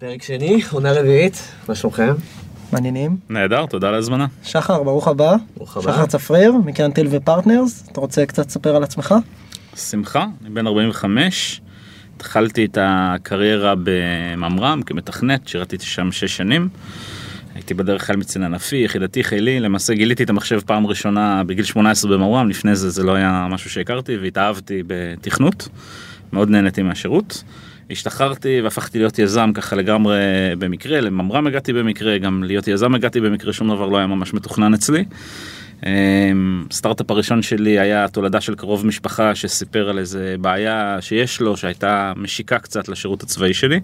פרק שני, עונה רביעית, מה שלומכם? מעניינים. נהדר, תודה על ההזמנה. שחר, ברוך הבא. ברוך הבא. שחר צפריר, מקרן טיל ופרטנרס. אתה רוצה קצת לספר על עצמך? שמחה, אני בן 45, התחלתי את הקריירה בממר"ם כמתכנת, שירתי שם שש שנים. הייתי בדרך כלל מצין ענפי, יחידתי חילי, למעשה גיליתי את המחשב פעם ראשונה בגיל 18 בממר"ם, לפני זה זה לא היה משהו שהכרתי והתאהבתי בתכנות, מאוד נהניתי מהשירות. השתחררתי והפכתי להיות יזם ככה לגמרי במקרה, לממר"ם הגעתי במקרה, גם להיות יזם הגעתי במקרה, שום דבר לא היה ממש מתוכנן אצלי. אמ, סטארט-אפ הראשון שלי היה תולדה של קרוב משפחה שסיפר על איזה בעיה שיש לו שהייתה משיקה קצת לשירות הצבאי שלי.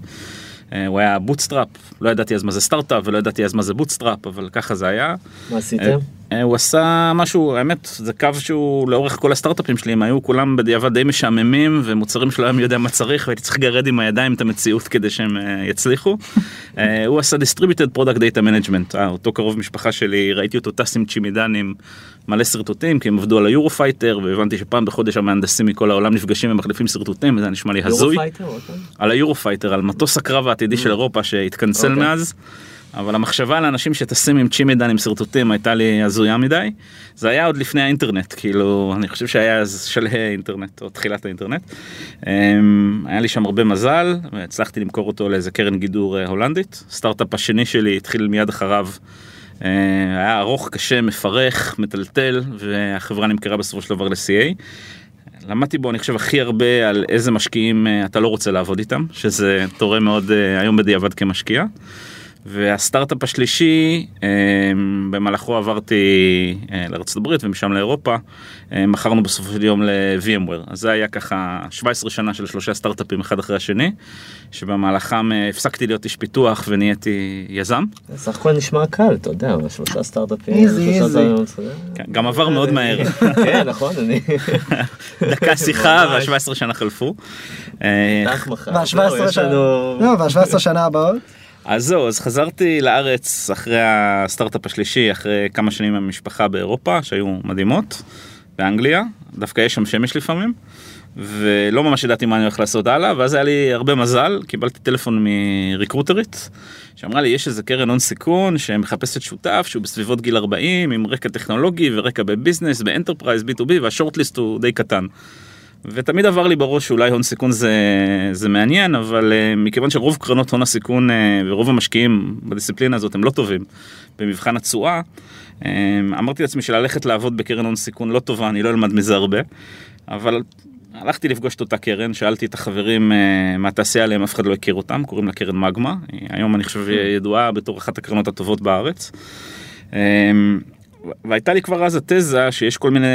אה, הוא היה bootstrap, לא ידעתי אז מה זה סטארט-אפ ולא ידעתי אז מה זה bootstrap, אבל ככה זה היה. מה עשיתם? אה, הוא עשה משהו, האמת, זה קו שהוא לאורך כל הסטארט-אפים שלי, הם היו כולם בדיעבד די משעממים ומוצרים שלא היה מי יודע מה צריך והייתי צריך לגרד עם הידיים את המציאות כדי שהם אה, יצליחו. אה, הוא עשה Distributed Product Data Management, אה, אותו קרוב משפחה שלי, ראיתי אותו טס עם צ'ימידנים, מלא שרטוטים, כי הם עבדו על היורופייטר, והבנתי שפעם בחודש המהנדסים מכל העולם נפגשים ומחליפים שרטוטים, וזה נשמע לי הזוי. פעם? על היורופייטר, על מטוס הקרב העתידי של אירופה שהתcancel אוקיי. מאז. אבל המחשבה על אנשים שטסים עם צ'ימידן עם שרטוטים הייתה לי הזויה מדי. זה היה עוד לפני האינטרנט, כאילו, אני חושב שהיה אז שלהי האינטרנט, או תחילת האינטרנט. אמ, היה לי שם הרבה מזל, והצלחתי למכור אותו לאיזה קרן גידור אה, הולנדית. סטארט-אפ השני שלי התחיל מיד אחריו. אה, היה ארוך, קשה, מפרך, מטלטל, והחברה נמכרה בסופו של דבר ל-CA. למדתי בו אני חושב הכי הרבה על איזה משקיעים אה, אתה לא רוצה לעבוד איתם, שזה תורם מאוד היום בדיעבד כמשקיע. והסטארט-אפ השלישי, אה, במהלכו עברתי אה, לארצות הברית ומשם לאירופה, אה, מכרנו בסופו של יום ל-VMware. אז זה היה ככה 17 שנה של שלושה סטארט-אפים אחד אחרי השני, שבמהלכם אה, הפסקתי להיות איש פיתוח ונהייתי יזם. זה סך הכל נשמע קל, אתה יודע, שלושה סטארט-אפים. איזי, איזי. כן, גם עבר מאוד מהר. כן, נכון, אני... דקה שיחה ממש. וה-17 שנה חלפו. אה, לך מחר. וה-17 זהו, יש שנה. לנו- לא, וה-17 שנה הבאות. אז זהו, אז חזרתי לארץ אחרי הסטארט-אפ השלישי, אחרי כמה שנים עם המשפחה באירופה, שהיו מדהימות, באנגליה, דווקא יש שם שמש לפעמים, ולא ממש ידעתי מה אני הולך לעשות הלאה, ואז היה לי הרבה מזל, קיבלתי טלפון מריקרוטרית, שאמרה לי, יש איזה קרן הון סיכון שמחפשת שותף שהוא בסביבות גיל 40, עם רקע טכנולוגי ורקע ב business, ב enterprise, B2B, וה shortlist הוא די קטן. ותמיד עבר לי בראש שאולי הון סיכון זה, זה מעניין, אבל uh, מכיוון שרוב קרנות הון הסיכון uh, ורוב המשקיעים בדיסציפלינה הזאת הם לא טובים במבחן התשואה, um, אמרתי לעצמי שללכת לעבוד בקרן הון סיכון לא טובה, אני לא אלמד מזה הרבה, אבל הלכתי לפגוש את אותה קרן, שאלתי את החברים uh, מהתעשייה עליהם, אף אחד לא הכיר אותם, קוראים לה קרן מגמה, היום אני חושב ידועה בתור אחת הקרנות הטובות בארץ. Um, והייתה לי כבר אז התזה שיש כל מיני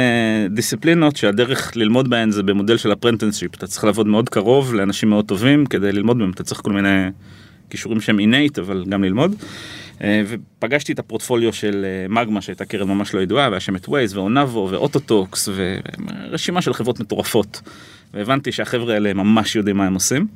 דיסציפלינות שהדרך ללמוד בהן זה במודל של apprenticeship, אתה צריך לעבוד מאוד קרוב לאנשים מאוד טובים כדי ללמוד בהם, אתה צריך כל מיני כישורים שהם innate אבל גם ללמוד. אה, ופגשתי את הפורטפוליו של אה, מגמה שהייתה קרן ממש לא ידועה, והיה שם את Waze ו Onavo ו Outbrain ורשימה של חברות מטורפות. והבנתי שהחבר'ה האלה ממש יודעים מה הם עושים,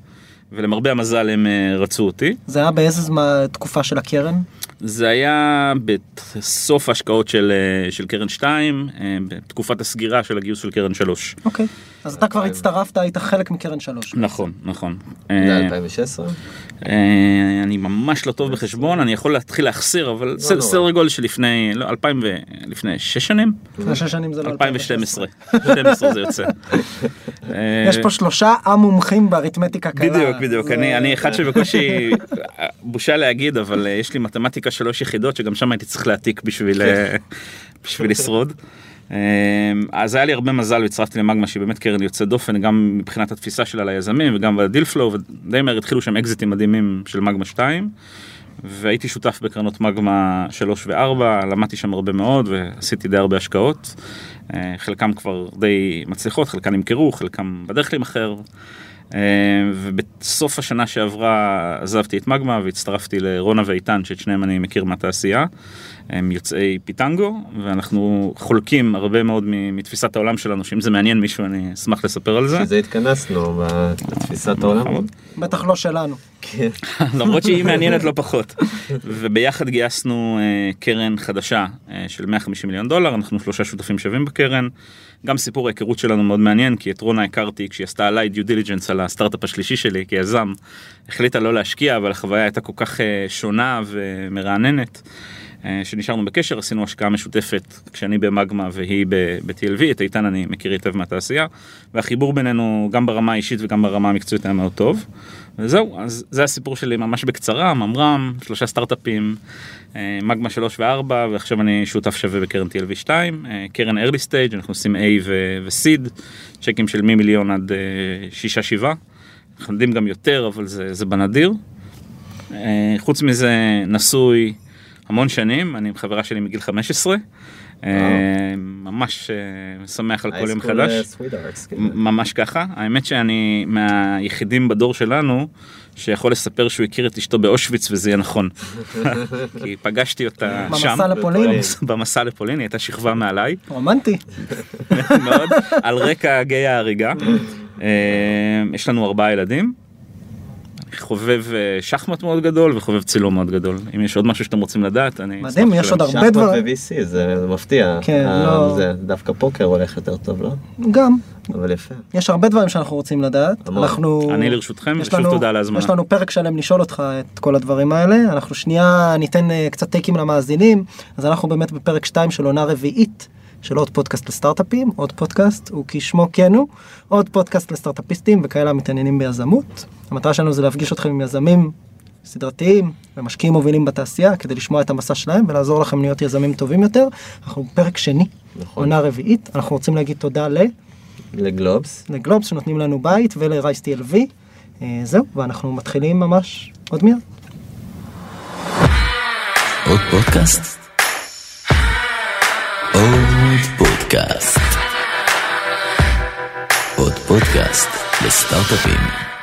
ולמרבה המזל הם אה, רצו אותי. זה היה באיזה זמן תקופה של הקרן? זה היה בסוף ההשקעות של, אה, של קרן 2, אה, בתקופת הסגירה של הגיוס של קרן 3. אוקיי. אז אתה כבר הצטרפת, היית חלק מקרן שלוש. נכון, נכון. זה אה, 2016? אה, אני ממש לא טוב בחשבון, אני יכול להתחיל להחסיר, אבל ס- נורא. סדר גודל של לפני, לא, 2000 ו... לפני 6 שנים? לפני שש שנים זה לא 2012. 12 זה יוצא. אה, יש פה שלושה המומחים באריתמטיקה קלה. בדיוק, בדיוק. אני, אני אחד שבקושי, בושה להגיד, אבל אה, יש לי מתמטיקה שלוש יחידות, שגם שם הייתי צריך להעתיק בשביל, אה, בשביל לשרוד. אה, אז היה לי הרבה מזל והצטרפתי למגמה שהיא באמת קרן יוצאת דופן גם מבחינת התפיסה שלה ליזמים וגם בדיל פלואו ודי מהר התחילו שם אקזיטים מדהימים של מגמה 2 והייתי שותף בקרנות מגמה 3 ו-4 למדתי שם הרבה מאוד ועשיתי די הרבה השקעות. אה, חלקם כבר די מצליחות חלקם נמכרו חלקם בדרך להימכר. אה, ובסוף השנה שעברה עזבתי את מגמה והצטרפתי לרונה ואיתן שאת שניהם אני מכיר מהתעשייה הם יוצאי פיטנגו, ואנחנו חולקים הרבה מאוד מ- מתפיסת העולם שלנו, שאם זה מעניין מישהו אני אשמח לספר על זה. שזה התכנסנו בתפיסת העולם. נכון. בטח לא שלנו. כן. למרות שהיא מעניינת לא פחות. וביחד גייסנו אה, קרן חדשה אה, של 150 מיליון דולר, אנחנו שלושה שותפים שווים בקרן. גם סיפור ההיכרות שלנו מאוד מעניין, כי את רונה הכרתי כשהיא עשתה עליי due diligence על הסטארט-אפ השלישי שלי כיזם. החליטה לא להשקיע, אבל החוויה הייתה כל כך אה, שונה ומרעננת. אה, שנשארנו בקשר, עשינו השקעה משותפת כשאני במגמה והיא ב-TLV, את איתן אני מכיר היטב מהתעשייה, והחיבור בינינו גם ברמה האישית וגם ברמה המקצועית היה מאוד טוב. וזהו, אז זה הסיפור שלי ממש בקצרה, ממר"ם, שלושה סטארט-אפים, אה, מגמה 3 ו-4, ועכשיו אני שותף שווה בקרן TLV 2, אה, קרן early stage, אנחנו עושים A ו-seed, צ'קים של ממיליון עד 6-7, אנחנו יודעים גם יותר, אבל זה, זה בנדיר. חוץ מזה, נשוי המון שנים, אני עם חברה שלי מגיל 15. אה, ממש אה, שמח על כל יום חדש. כן. מ- ממש ככה. האמת שאני מהיחידים בדור שלנו שיכול לספר שהוא הכיר את אשתו באושוויץ וזה יהיה נכון. כי פגשתי אותה שם. במסע לפולין. במס- במסע לפולין, היא הייתה שכבה מעליי. רומנטי. מאוד, על רקע גיי ההריגה. אה, יש לנו ארבעה ילדים. חובב אה, שחמט מאוד גדול וחובב צילום מאוד גדול. אם יש עוד משהו שאתם רוצים לדעת, אני מדהים, יש. עוד הרבה דברים. שחמט ו-VC זה זה מפתיע. כן, אה, לא. זה דווקא פוקר הולך יותר טוב, לא? גם, אבל יפה. יש הרבה דברים שאנחנו רוצים לדעת. אנחנו... אני לרשותכם, יש ושוב לנו- תודה על ההזמנה. יש לנו פרק שלם לשאול אותך את כל הדברים האלה. אנחנו שנייה ניתן אה, קצת טייקים למאזינים. אז אנחנו באמת בפרק 2 של עונה רביעית של עוד פודקאסט לסטארט-אפים, עוד פודקאסט, הוא כשמו כן הוא, עוד פודקאסט לסטארט-אפיסטים וכאלה המתעניינים ביזמות. המטרה שלנו זה להפגיש אתכם עם יזמים סדרתיים ומשקיעים מובילים בתעשייה כדי לשמוע את המסע שלהם ולעזור לכם להיות יזמים טובים יותר. אנחנו בפרק שני, נכון. עונה רביעית, אנחנו רוצים להגיד תודה ל... לגלובס. לגלובס שנותנים לנו בית ולרייס TLV. אה, זהו, ואנחנו מתחילים ממש עוד מיד. עוד פודקאסט? עוד פודקאסט. עוד פודקאסט לסטארט-אפים.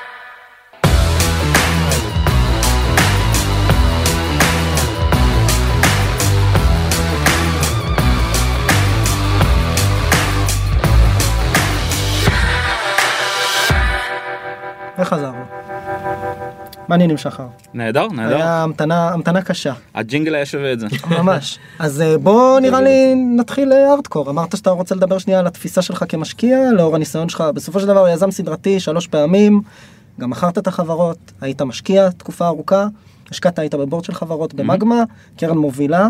מה העניינים שחר? נהדר, נהדר. היה המתנה, המתנה קשה, הג'ינגל היה שווה את זה. ממש. אז אה, בוא נראה לי נתחיל ארדקור. אמרת שאתה רוצה לדבר שנייה על התפיסה שלך כמשקיע, לאור הניסיון שלך. בסופו של דבר יזם סדרתי שלוש פעמים, גם מכרת את החברות, היית משקיע תקופה ארוכה, השקעת היית בבורד של חברות במגמה, קרן מובילה.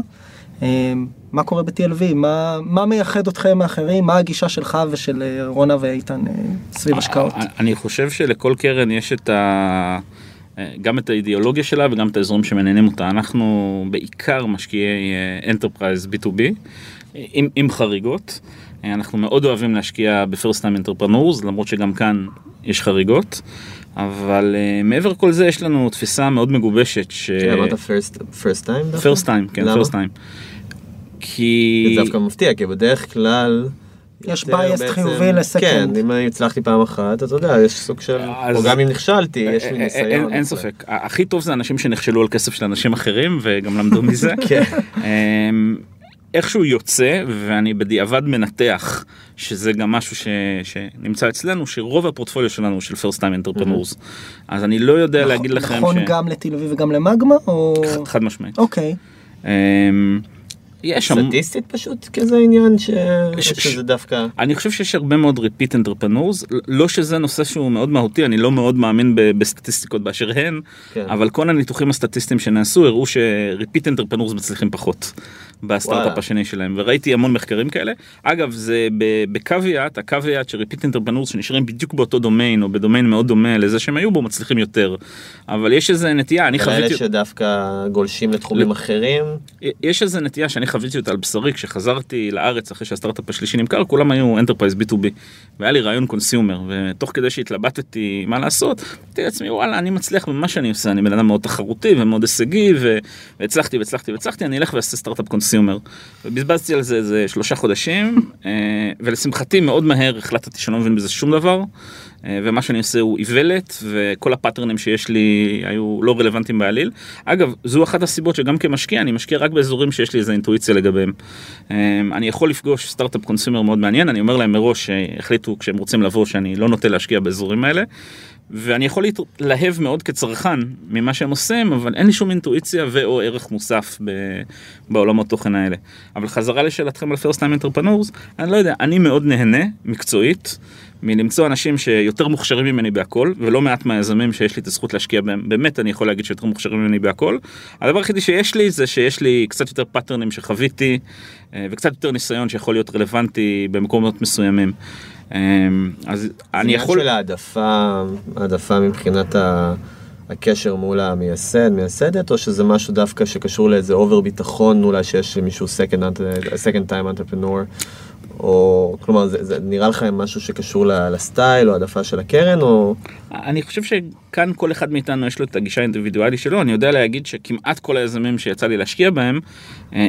אה, מה קורה ב-TLV? מה, מה מייחד אתכם מאחרים? מה הגישה שלך ושל אה, רונה ואיתן אה, סביב השקעות? אני חושב שלכל קרן יש את ה... גם את האידיאולוגיה שלה וגם את האזורים שמעניינים אותה. אנחנו בעיקר משקיעי enterprise B2B, עם, עם חריגות. אה, אנחנו מאוד אוהבים להשקיע ב first time entrepreneurs, למרות שגם כאן יש חריגות. אבל uh, מעבר כל זה יש לנו תפיסה מאוד מגובשת ש... כן, אמרת first first time? דווקא? first time, כן? פרסט time. כי... זה דווקא מפתיע, כי בדרך כלל... יש בעצם- חיובי לסקנד. כן, אם אני הצלחתי פעם אחת, אתה יודע, יש סוג של... אז- או גם אם נכשלתי, יש לי אין- ניסיון. אין, אין וכו'. ספק. הכי טוב זה אנשים שנכשלו על כסף של אנשים אחרים וגם למדו מזה. כן. אמ, איכשהו יוצא ואני בדיעבד מנתח שזה גם משהו ש, שנמצא אצלנו שרוב הפורטפוליו שלנו הוא של first time entrepreneurs אז אני לא יודע להגיד לכם נכון ש... גם ל-TLV וגם למגמה? או... חד- חד משמעית. אוקיי. אמ, יש שם... סטטיסטית פשוט כזה עניין ש... ש- שזה דווקא... אני חושב שיש הרבה מאוד repeat entrepreneurs, לא שזה נושא שהוא מאוד מהותי, אני לא מאוד מאמין ב- בסטטיסטיקות באשר הן, כן. אבל כל הניתוחים הסטטיסטיים שנעשו הראו ש-repeat entrepreneurs מצליחים פחות בסטארט-אפ. השני שלהם, וראיתי המון מחקרים כאלה. אגב, זה בקוויאט, הקוויאט ש-repeat entrepreneurs שנשארים בדיוק באותו דומיין, או בדומיין מאוד דומה לזה שהם היו בו, מצליחים יותר. אבל יש איזה נטייה, אני חוויתי... שדווקא גולשים לתחומים אחרים. יש איזה נטייה שאני חוויתי אותה על בשרי כשחזרתי לארץ אחרי שהסטארט-אפ השלישי נמכר כולם היו enterprise B2B והיה לי רעיון consumer ותוך כדי שהתלבטתי מה לעשות אמרתי לעצמי וואלה אני מצליח במה שאני עושה אני בן אדם מאוד תחרותי ומאוד הישגי והצלחתי והצלחתי והצלחתי אני אלך ואעשה סטארט-אפ consumer consumer. ובזבזתי על זה איזה שלושה חודשים, אה, ולשמחתי מאוד מהר החלטתי שאני לא מבין בזה שום דבר, אה, ומה שאני עושה הוא איוולת, וכל ה patternים שיש לי היו לא רלוונטיים בעליל. אגב, זו אחת הסיבות שגם כמשקיע, אני משקיע רק באזורים שיש לי איזה אינטואיציה לגביהם. אה, אני יכול לפגוש סטארט-אפ consumer מאוד מעניין, אני אומר להם מראש שהחליטו כשהם רוצים לבוא שאני לא נוטה להשקיע באזורים האלה. ואני יכול להתלהב מאוד כצרכן ממה שהם עושים, אבל אין לי שום אינטואיציה ו/או ערך מוסף ב, בעולמות תוכן האלה. אבל חזרה לשאלתכם על first time entrepreneurs, אני לא יודע, אני מאוד נהנה מקצועית מלמצוא אנשים שיותר מוכשרים ממני בהכל, ולא מעט מהיזמים שיש לי את הזכות להשקיע בהם, באמת אני יכול להגיד שיותר מוכשרים ממני בהכל. הדבר היחידי שיש לי זה שיש לי קצת יותר patternים שחוויתי, אה, וקצת יותר ניסיון שיכול להיות רלוונטי במקומות מסוימים. אמ, אז אני יכול... זה עניין של העדפה, העדפה מבחינת ה... הקשר מול המייסד, מייסדת, או שזה משהו דווקא שקשור לאיזה over ביטחון, אולי שיש למישהו second, second time entrepreneur, או כלומר זה, זה נראה לך משהו שקשור לסטייל או העדפה של הקרן או... אני חושב שכאן כל אחד מאיתנו יש לו את הגישה האינדיבידואלית שלו אני יודע להגיד שכמעט כל היזמים שיצא לי להשקיע בהם אה,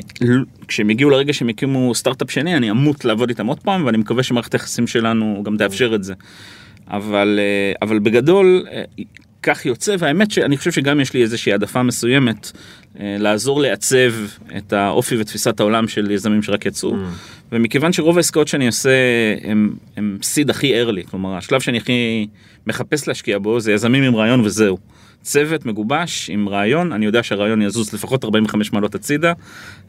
כשהם הגיעו לרגע שהם הקימו סטארט-אפ שני אני אמות לעבוד איתם עוד פעם ואני מקווה שמערכת היחסים שלנו גם תאפשר את זה. אבל אה, אבל בגדול אה, כך יוצא והאמת שאני חושב שגם יש לי איזושהי העדפה מסוימת אה, לעזור לעצב את האופי ותפיסת העולם של יזמים שרק יצאו. Mm. ומכיוון שרוב העסקאות שאני עושה הם, הם סיד הכי early, כלומר השלב שאני הכי מחפש להשקיע בו זה יזמים עם רעיון וזהו. צוות מגובש עם רעיון, אני יודע שהרעיון יזוז לפחות 45 מעלות הצידה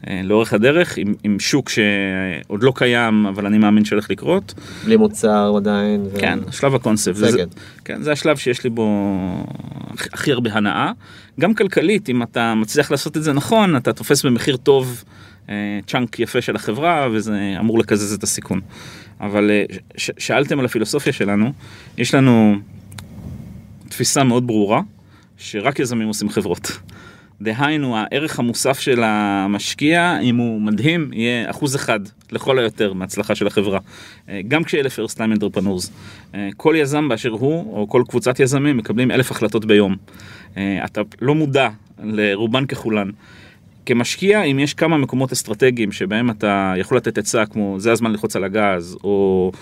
אה, לאורך הדרך, עם, עם שוק שעוד לא קיים, אבל אני מאמין שהולך לקרות. בלי מוצר עדיין. כן, ו... שלב הקונספט. וזה, כן, זה השלב שיש לי בו הכי הרבה הנאה. גם כלכלית, אם אתה מצליח לעשות את זה נכון, אתה תופס במחיר טוב אה, צ'אנק יפה של החברה, וזה אמור לקזז את הסיכון. אבל אה, ש- שאלתם על הפילוסופיה שלנו, יש לנו תפיסה מאוד ברורה. שרק יזמים עושים חברות. דהיינו, הערך המוסף של המשקיע, אם הוא מדהים, יהיה אחוז אחד לכל היותר מהצלחה של החברה. אה, גם כשאלה time entrepreneurs. אה, כל יזם באשר הוא, או כל קבוצת יזמים, מקבלים אלף החלטות ביום. אה, אתה לא מודע לרובן ככולן. כמשקיע, אם יש כמה מקומות אסטרטגיים שבהם אתה יכול לתת עצה, כמו זה הזמן ללחוץ על הגז, או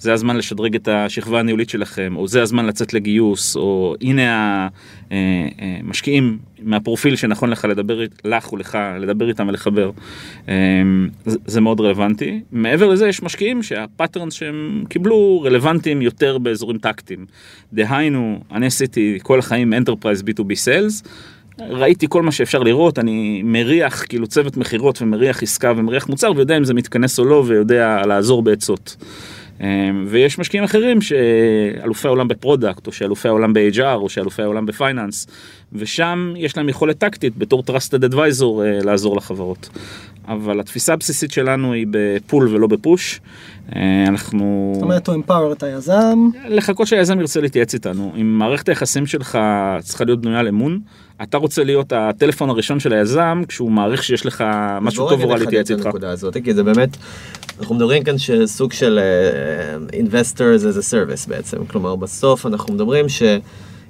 זה הזמן לשדרג את השכבה הניהולית שלכם, או זה הזמן לצאת לגיוס, או הנה המשקיעים אה, מהפרופיל שנכון לך לדבר, לך ולך, לדבר איתם ולחבר. אה, זה מאוד רלוונטי. מעבר לזה יש משקיעים שה patterns שהם קיבלו רלוונטיים יותר באזורים טקטיים. דהיינו, אני עשיתי כל החיים Enterprise B2B Sales. ראיתי כל מה שאפשר לראות, אני מריח כאילו צוות מכירות ומריח עסקה ומריח מוצר ויודע אם זה מתכנס או לא ויודע לעזור בעצות. אמ, ויש משקיעים אחרים שאלופי העולם ב product, או שאלופי העולם ב-HR, או שאלופי העולם ב finance, ושם יש להם יכולת טקטית בתור Trusted Advisor אה, לעזור לחברות. אבל התפיסה הבסיסית שלנו היא ב pull ולא ב push. אה, אנחנו... זאת אומרת, הוא אמפאור את היזם. לחכות שהיזם ירצה להתייעץ איתנו. אם מערכת היחסים שלך צריכה להיות בנויה על אמון, אתה רוצה להיות הטלפון הראשון של היזם כשהוא מעריך שיש לך משהו טוב או רע להתייעץ איתך. כי זה באמת, אנחנו מדברים כאן שסוג של uh, investors as a service בעצם. כלומר, בסוף אנחנו מדברים ש...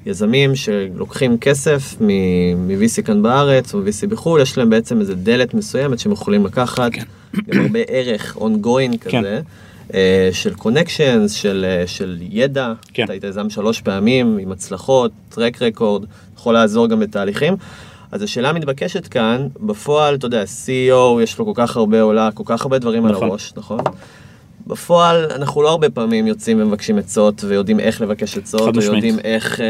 יזמים שלוקחים כסף מ-VC כאן בארץ או VC בחו"ל, יש להם בעצם איזה דלת מסוימת שהם יכולים לקחת, כן. עם הרבה ערך ongoing כן. כזה, אה, של connections, של, אה, של ידע, כן. אתה היית יזם שלוש פעמים עם הצלחות, track record, יכול לעזור גם בתהליכים. אז השאלה המתבקשת כאן, בפועל, אתה יודע, CEO, יש לו כל כך הרבה עולה, כל כך הרבה דברים נכון. על הראש, נכון? בפועל אנחנו לא הרבה פעמים יוצאים ומבקשים עצות ויודעים איך לבקש עצות, או יודעים איך uh,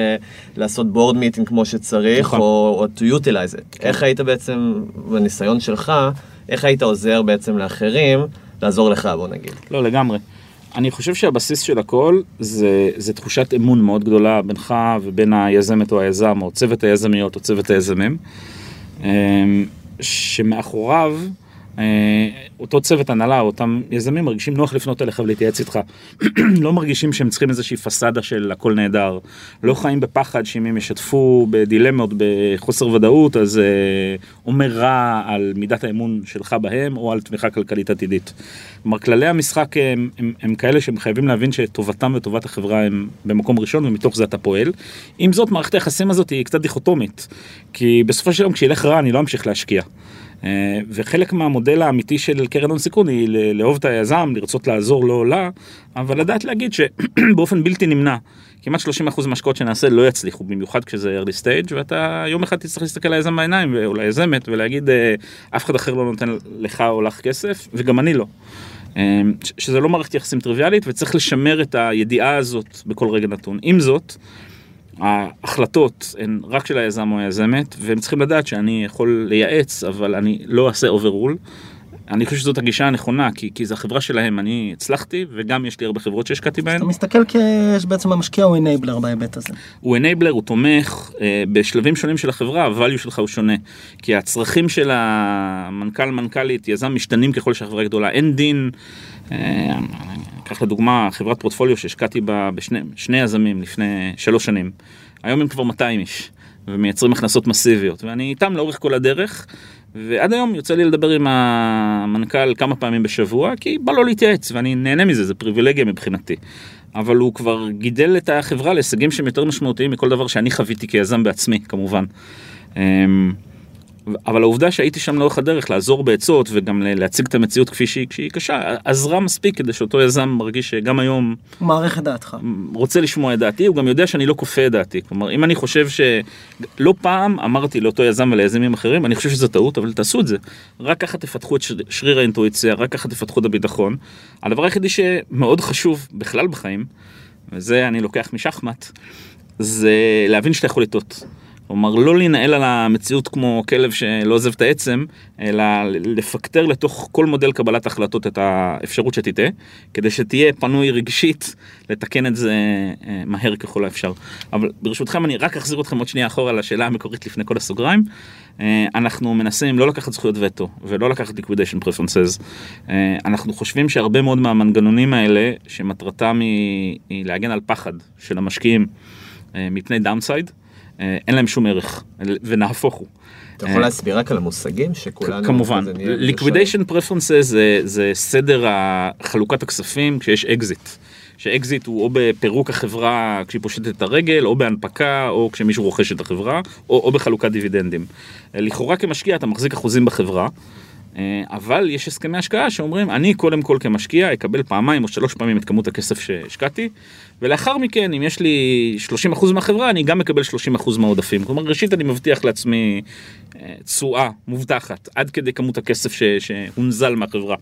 לעשות board meeting כמו שצריך, נכון. או, או to utilize it. כן. איך היית בעצם, בניסיון שלך, איך היית עוזר בעצם לאחרים לעזור לך, בוא נגיד. לא, לגמרי. אני חושב שהבסיס של הכל זה, זה תחושת אמון מאוד גדולה בינך ובין היזמת או היזם, או צוות היזמיות או צוות היזמים, אמ, שמאחוריו אותו צוות הנהלה, אותם יזמים מרגישים נוח לפנות אליך ולהתייעץ איתך. לא מרגישים שהם צריכים איזושהי פסאדה של הכל נהדר. לא חיים בפחד שאם הם ישתפו בדילמות, בחוסר ודאות, אז אה, אומר רע על מידת האמון שלך בהם או על תמיכה כלכלית עתידית. כלומר, כללי המשחק הם, הם, הם כאלה שהם חייבים להבין שטובתם וטובת החברה הם במקום ראשון ומתוך זה אתה פועל. עם זאת, מערכת היחסים הזאת היא קצת דיכוטומית. כי בסופו של יום כשילך רע אני לא אמשיך להשקיע. אה, וחלק מהמודל האמיתי של קרן הון סיכון היא לאהוב את היזם, לרצות לעזור לו או לה, אבל לדעת להגיד שבאופן בלתי נמנע, כמעט 30% מהשקעות שנעשה לא יצליחו, במיוחד כשזה early stage, ואתה יום אחד תצטרך להסתכל ליזם בעיניים, או ליזמת, ולהגיד, אה, אף אחד אחר לא נותן לך או לך כסף, וגם אני לא. אה, שזה לא מערכת יחסים טריוויאלית, וצריך לשמר את הידיעה הזאת בכל רגע נתון. עם זאת, ההחלטות הן רק של היזם או היזמת, והם צריכים לדעת שאני יכול לייעץ, אבל אני לא אעשה overrule. אני חושב שזאת הגישה הנכונה, כי, כי זו החברה שלהם, אני הצלחתי, וגם יש לי הרבה חברות שהשקעתי בהן. אתה מסתכל כשבעצם המשקיע הוא enabler בהיבט הזה. הוא enabler, הוא תומך אה, בשלבים שונים של החברה, ה value שלך הוא שונה. כי הצרכים של המנכ"ל, מנכ"לית, יזם משתנים ככל שהחברה גדולה. אין דין, אה, אקח לדוגמה חברת פורטפוליו שהשקעתי בה בשני שני יזמים לפני שלוש שנים. היום הם כבר 200 איש, ומייצרים הכנסות מסיביות, ואני איתם לאורך כל הדרך. ועד היום יוצא לי לדבר עם המנכ"ל כמה פעמים בשבוע, כי בא לו להתייעץ, ואני נהנה מזה, זה פריבילגיה מבחינתי. אבל הוא כבר גידל את החברה להישגים שהם יותר משמעותיים מכל דבר שאני חוויתי כיזם בעצמי, כמובן. אבל העובדה שהייתי שם לאורך הדרך לעזור בעצות וגם להציג את המציאות כפי שהיא, כשהיא קשה, עזרה מספיק כדי שאותו יזם מרגיש שגם היום הוא מעריך את דעתך. רוצה לשמוע את דעתי, הוא גם יודע שאני לא כופה את דעתי. כלומר, אם אני חושב שלא פעם אמרתי לאותו יזם וליזמים אחרים, אני חושב שזו טעות, אבל תעשו את זה. רק ככה תפתחו את שריר האינטואיציה, רק ככה תפתחו את הביטחון. הדבר היחידי שמאוד חשוב בכלל בחיים, וזה אני לוקח משחמט, זה להבין שאתה יכול לטעות. כלומר, לא להינעל על המציאות כמו כלב שלא עוזב את העצם, אלא לפקטר לתוך כל מודל קבלת החלטות את האפשרות שתטעה, כדי שתהיה פנוי רגשית לתקן את זה אה, מהר ככל האפשר. אבל ברשותכם אני רק אחזיר אתכם עוד שנייה אחורה לשאלה המקורית לפני כל הסוגריים. אה, אנחנו מנסים לא לקחת זכויות וטו ולא לקחת liquidation preferences. אה, אנחנו חושבים שהרבה מאוד מהמנגנונים האלה, שמטרתם היא, היא להגן על פחד של המשקיעים מפני downside, אין להם שום ערך, ונהפוך הוא. אתה יכול להסביר רק על המושגים שכולנו... כמובן, liquidation preferences זה, זה סדר חלוקת הכספים כשיש אקזיט. שאקזיט הוא או בפירוק החברה כשהיא פושטת את הרגל, או בהנפקה, או כשמישהו רוכש את החברה, או, או בחלוקת דיבידנדים. לכאורה כמשקיע אתה מחזיק אחוזים בחברה, אה, אבל יש הסכמי השקעה שאומרים, אני קודם כל כמשקיע אקבל פעמיים או שלוש פעמים את כמות הכסף שהשקעתי, ולאחר מכן, אם יש לי 30% מהחברה, אני גם מקבל 30% מהעודפים. כלומר, ראשית אני מבטיח לעצמי אה, תשואה מובטחת, עד כדי כמות הכסף ש- שהונזל מהחברה.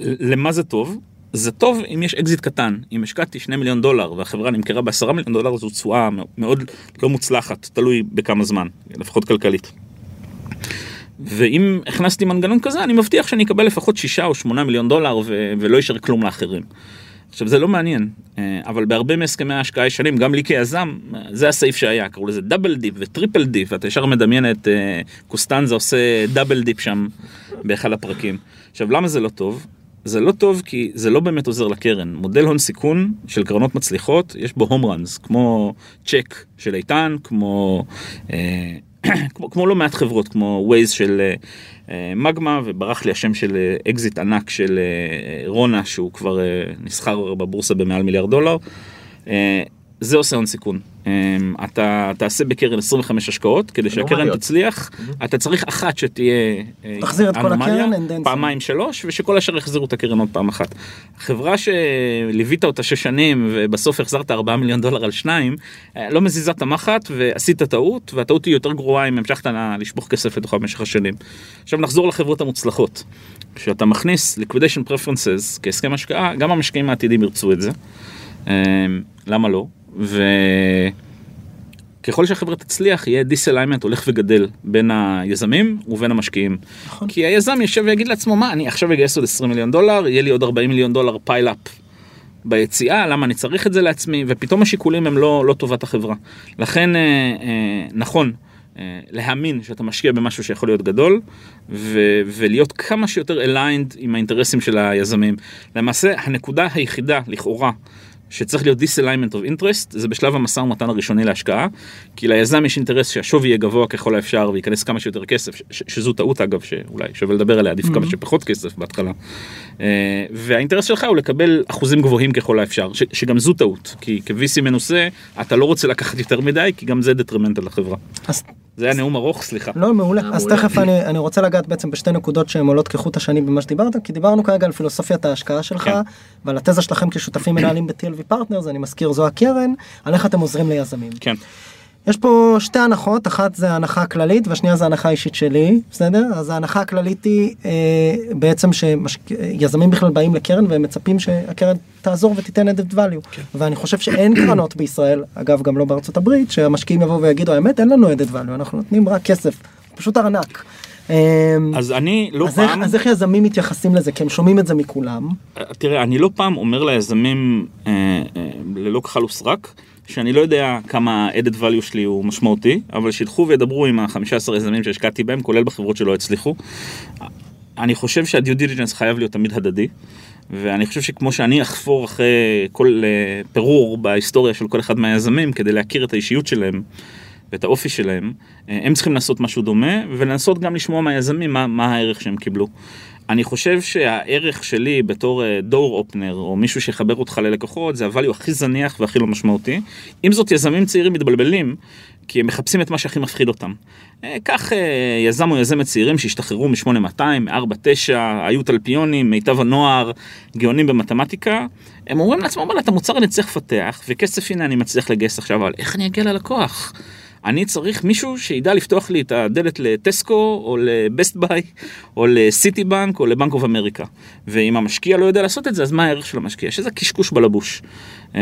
למה זה טוב? זה טוב אם יש אקזיט קטן, אם השקעתי 2 מיליון דולר והחברה נמכרה ב-10 מיליון דולר זו תשואה מאוד לא מוצלחת, תלוי בכמה זמן, לפחות כלכלית. ואם הכנסתי מנגנון כזה, אני מבטיח שאני אקבל לפחות 6 או 8 מיליון דולר ו- ולא יישאר כלום לאחרים. עכשיו זה לא מעניין, אה, אבל בהרבה מהסכמי ההשקעה ישנים, גם לי כיזם, זה הסעיף שהיה, קראו לזה double dip ו triple dip, ואתה ישר מדמיין את אה, קוסטנזה עושה double dip שם באחד הפרקים. עכשיו למה זה לא טוב? זה לא טוב כי זה לא באמת עוזר לקרן. מודל הון סיכון של קרנות מצליחות, יש בו home runs, כמו צ'ק של איתן, כמו, אה, כמו, כמו לא מעט חברות, כמו ווייז של אה, אה, מגמה, וברח לי השם של אה, אקזיט ענק של אה, רונה, שהוא כבר אה, נסחר בבורסה במעל מיליארד דולר. אה, זה עושה הון סיכון. אה, אתה תעשה בקרן 25 השקעות, כדי שהקרן. תצליח, אתה צריך אחת שתהיה אה, תחזיר את כל אנומליה, הקרן, and then some. פעמיים שלוש, ושכל השאר יחזירו את הקרן עוד פעם אחת. חברה שליווית אותה שש שנים, ובסוף החזרת 4 מיליון דולר על שניים, אה, לא מזיזה את המחט, ועשית טעות, והטעות היא יותר גרועה אם המשכת לשפוך כסף לתוכה במשך השנים. עכשיו נחזור לחברות המוצלחות. כשאתה מכניס liquidation preferences כהסכם השקעה, גם המשקיעים העתידים ירצו את זה. אה, למה לא? וככל שהחברה תצליח יהיה disalignment הולך וגדל בין היזמים ובין המשקיעים. נכון. כי היזם יושב ויגיד לעצמו מה אני עכשיו אגייס עוד 20 מיליון דולר יהיה לי עוד 40 מיליון דולר pile-up ביציאה למה אני צריך את זה לעצמי ופתאום השיקולים הם לא, לא טובת החברה. לכן אה, אה, נכון אה, להאמין שאתה משקיע במשהו שיכול להיות גדול ו- ולהיות כמה שיותר aligned עם האינטרסים של היזמים. למעשה הנקודה היחידה לכאורה שצריך להיות disalignment of interest זה בשלב המשא ומתן הראשוני להשקעה כי ליזם יש אינטרס שהשווי יהיה גבוה ככל האפשר וייכנס כמה שיותר כסף ש- שזו טעות אגב שאולי שווה לדבר עליה עדיף כמה שפחות כסף בהתחלה. אה, והאינטרס שלך הוא לקבל אחוזים גבוהים ככל האפשר ש- שגם זו טעות כי כ-VC מנוסה אתה לא רוצה לקחת יותר מדי כי גם זה detrimental לחברה. אז זה היה נאום ארוך, סליחה. לא, מעולה. אה, אז. תכף אני, אני רוצה לגעת בעצם בשתי נקודות שהן עולות כחוט השני במה שדיברת, כי דיברנו כרגע על פילוסופיית ההשקעה שלך, כן. ועל התזה שלכם כשותפים מנהלים ב- TLV Partners, אני מזכיר זו הקרן, על איך אתם עוזרים ליזמים. כן. יש פה שתי הנחות, אחת זה הנחה הכללית והשנייה זה הנחה אישית שלי, בסדר? אז ההנחה הכללית היא אה, בעצם שיזמים בכלל באים לקרן והם מצפים שהקרן תעזור ותיתן added value. כן. ואני חושב שאין קרנות בישראל, אגב גם לא בארצות הברית, שהמשקיעים יבואו ויגידו האמת אין לנו added value, אנחנו נותנים רק כסף, פשוט ארנק. אה, אז אני לא אז איך, פעם, אז איך יזמים מתייחסים לזה? כי הם שומעים את זה מכולם. תראה, אני לא פעם אומר ליזמים אה, אה, ללא כחל וסרק, שאני לא יודע כמה ה-added value שלי הוא משמעותי, אבל שילכו וידברו עם ה-15 יזמים שהשקעתי בהם, כולל בחברות שלא הצליחו. אני חושב שה-due diligence חייב להיות תמיד הדדי, ואני חושב שכמו שאני אחפור אחרי כל אה, פירור בהיסטוריה של כל אחד מהיזמים כדי להכיר את האישיות שלהם ואת האופי שלהם, אה, הם צריכים לעשות משהו דומה ולנסות גם לשמוע מהיזמים מה, מה הערך שהם קיבלו. אני חושב שהערך שלי בתור דור אופנר או מישהו שיחבר אותך ללקוחות זה הvalue הכי זניח והכי לא משמעותי. עם זאת יזמים צעירים מתבלבלים כי הם מחפשים את מה שהכי מפחיד אותם. אה, קח אה, יזם או יזמת צעירים שהשתחררו מ-8200, מ-49, היו תלפיונים, מיטב הנוער, גאונים במתמטיקה, הם אומרים לעצמם, וואלה, את המוצר אני צריך לפתח, וכסף הנה אני מצליח לגייס עכשיו, אבל איך אני אגיע ללקוח? אני צריך מישהו שידע לפתוח לי את הדלת לטסקו, או לבסט ביי, או לסיטי בנק, או לבנק אוף אמריקה. ואם המשקיע לא יודע לעשות את זה, אז מה הערך של המשקיע? שזה קשקוש בלבוש. אמ,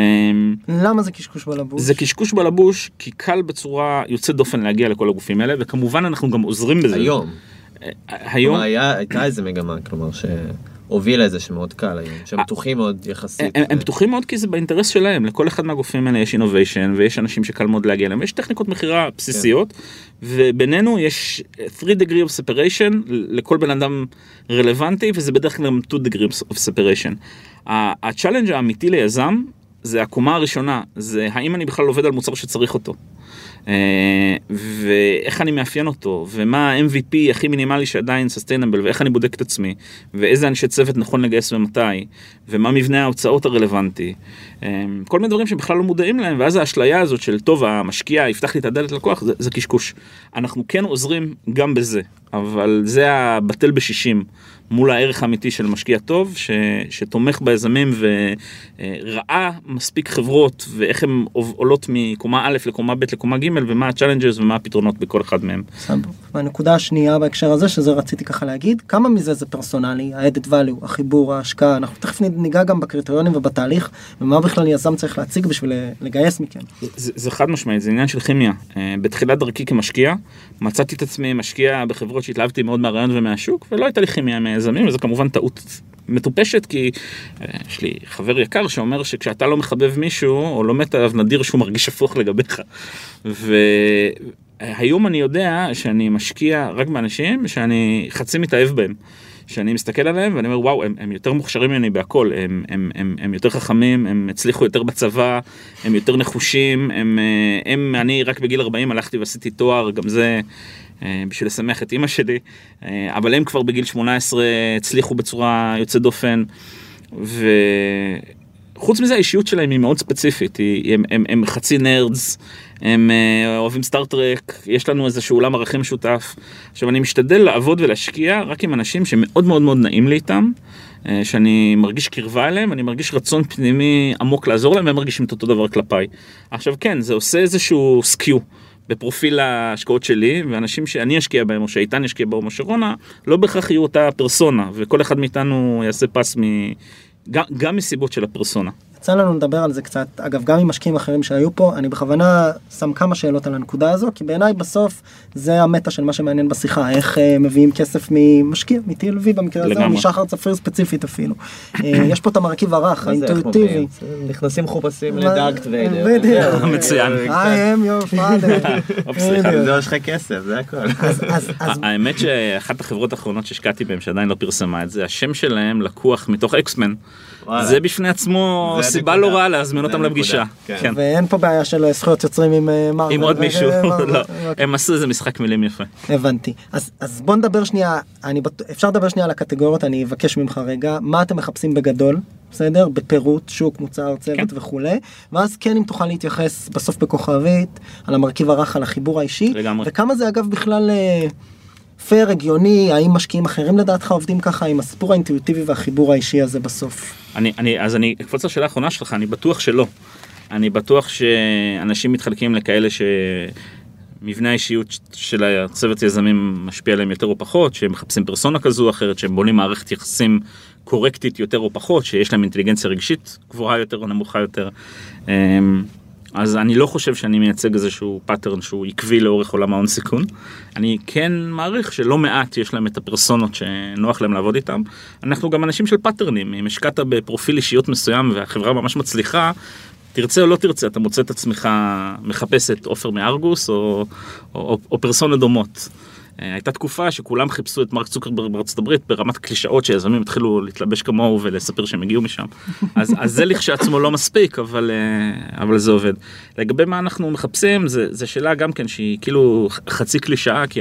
למה זה קשקוש בלבוש? זה קשקוש בלבוש, כי קל בצורה יוצאת דופן להגיע לכל הגופים האלה, וכמובן אנחנו גם עוזרים בזה. היום. היום, היה- הייתה איזה מגמה, כלומר, שהובילה איזה שמאוד קל היום, שהם פתוחים מאוד יחסית. הם, הם פתוחים מאוד כי זה באינטרס שלהם, לכל אחד מהגופים האלה יש innovation ויש אנשים שקל מאוד להגיע אליהם, יש טכניקות מכירה בסיסיות ובינינו יש 3 degree of separation לכל בן אדם רלוונטי וזה בדרך כלל גם 2 degrees of separation. ה challenge האמיתי ליזם זה הקומה הראשונה, זה האם אני בכלל עובד על מוצר שצריך אותו. אה, ואיך אני מאפיין אותו, ומה ה-MVP הכי מינימלי שעדיין סוסטיינבל, ואיך אני בודק את עצמי, ואיזה אנשי צוות נכון לגייס ומתי, ומה מבנה ההוצאות הרלוונטי. אה, כל מיני דברים שבכלל לא מודעים להם, ואז האשליה הזאת של טוב, המשקיע יפתח לי את הדלת ללקוח, זה, זה קשקוש. אנחנו כן עוזרים גם בזה, אבל זה הבטל בשישים. מול הערך האמיתי של משקיע טוב, ש, שתומך ביזמים וראה מספיק חברות ואיך הן עולות מקומה א' לקומה ב' לקומה ג' ומה ה challenges ומה הפתרונות בכל אחד מהם. סבבה. והנקודה השנייה בהקשר הזה, שזה רציתי ככה להגיד, כמה מזה זה פרסונלי, ה-added value, החיבור, ההשקעה, אנחנו תכף ניגע גם בקריטריונים ובתהליך, ומה בכלל יזם צריך להציג בשביל לגייס מכם. זה, זה חד משמעית, זה עניין של כימיה. אה, בתחילת דרכי כמשקיע, מצאתי את עצמי משקיע בחברות שהתלהבתי מאוד מהרעיון ומהשוק, ולא הייתה לי כימיה עם היזמים, וזו כמובן טעות מטופשת, כי אה, יש לי חבר יקר שאומר שכשאתה לא מחבב מישהו, או לא מת עליו, נדיר שהוא מרגיש הפוך לגביך. והיום אני יודע שאני משקיע רק באנשים שאני חצי מתאהב בהם. שאני מסתכל עליהם ואני אומר וואו הם, הם יותר מוכשרים ממני בהכל הם, הם, הם, הם יותר חכמים הם הצליחו יותר בצבא הם יותר נחושים הם, אה, הם אני רק בגיל 40 הלכתי ועשיתי תואר גם זה אה, בשביל לשמח את אימא שלי אה, אבל הם כבר בגיל 18 הצליחו בצורה יוצאת דופן. וחוץ מזה האישיות שלהם היא מאוד ספציפית היא, הם, הם, הם חצי נרדס הם אה, אוהבים סטארטרק, יש לנו איזשהו עולם ערכים משותף. עכשיו אני משתדל לעבוד ולהשקיע רק עם אנשים שמאוד מאוד מאוד נעים לי איתם, אה, שאני מרגיש קרבה אליהם, אני מרגיש רצון פנימי עמוק לעזור להם והם מרגישים את אותו דבר כלפיי. עכשיו כן, זה עושה איזשהו סקיו. בפרופיל ההשקעות שלי ואנשים שאני אשקיע בהם או שאיתן ישקיע בהם או שרונה לא בהכרח יהיו אותה פרסונה וכל אחד מאיתנו יעשה פס מ... גם, גם מסיבות של הפרסונה. יצא לנו לדבר על זה קצת, אגב גם עם משקיעים אחרים שהיו פה, אני בכוונה שם כמה שאלות על הנקודה הזו, כי בעיניי בסוף זה המטה של מה שמעניין בשיחה, איך אה, מביאים כסף ממשקיע, מ-TLV במקרה הזה, או. משחר צפריר ספציפית אפילו. אה, יש פה את המרכיב הרך, האינטואיטיבי. נכנסים מחופשים מה- לדארקט ויידר. בדיוק. מצוין. I am your father. זה יש לך כסף, זה הכל. האמת שאחת החברות האחרונות שהשקעתי בהם שעדיין לא פרסמה את זה השם שלהם לקוח מתוך אקסמן. זה בפני עצמו סיבה. לא רעה להזמין אותם לפגישה. כן. כן. ואין פה בעיה של זכויות יוצרים עם אה, מרוויל. עם עוד מישהו אה. לא אוקיי. הם עשו איזה משחק מילים יפה. הבנתי. אז, אז בוא נדבר שנייה. אפשר לדבר שנייה על הקטגוריות, אני אבקש ממך רגע, מה אתם מחפשים בגדול? בסדר? בפירוט, שוק, מוצר, צוות כן. וכולי, ואז כן אם תוכל להתייחס בסוף בכוכבית על המרכיב הרך, על החיבור האישי, לגמרי. וכמה זה אגב בכלל אה, פייר, הגיוני, האם משקיעים אחרים לדעתך עובדים ככה עם הסיפור האינטואיטיבי והחיבור האישי הזה בסוף? אני, אני, אז אני אקפוץ לשאלה האחרונה שלך, אני בטוח שלא. אני בטוח שאנשים מתחלקים לכאלה שמבנה האישיות של הצוות יזמים משפיע עליהם יותר או פחות, שהם מחפשים פרסונה כזו או אחרת, שהם בונים מערכת יחסים קורקטית יותר או פחות, שיש להם אינטליגנציה רגשית גבוהה יותר או נמוכה יותר. אז אני לא חושב שאני מייצג איזשהו pattern שהוא עקבי לאורך עולם ההון סיכון. אני כן מעריך שלא מעט יש להם את הפרסונות שנוח להם לעבוד איתם. אנחנו גם אנשים של פאטרנים, אם השקעת בפרופיל אישיות מסוים והחברה ממש מצליחה, תרצה או לא תרצה, אתה מוצא את עצמך מחפש את עופר מארגוס או, או, או, או פרסונות דומות. אה, הייתה תקופה שכולם חיפשו את מרק צוקרברג בארצות הברית ברמת קלישאות שיזמים התחילו להתלבש כמוהו ולספר שהם הגיעו משם. אז, אז זה לכשעצמו לא מספיק, אבל, אה, אבל זה עובד. לגבי מה אנחנו מחפשים, זה, זה שאלה גם כן שהיא כאילו חצי קלישאה, כי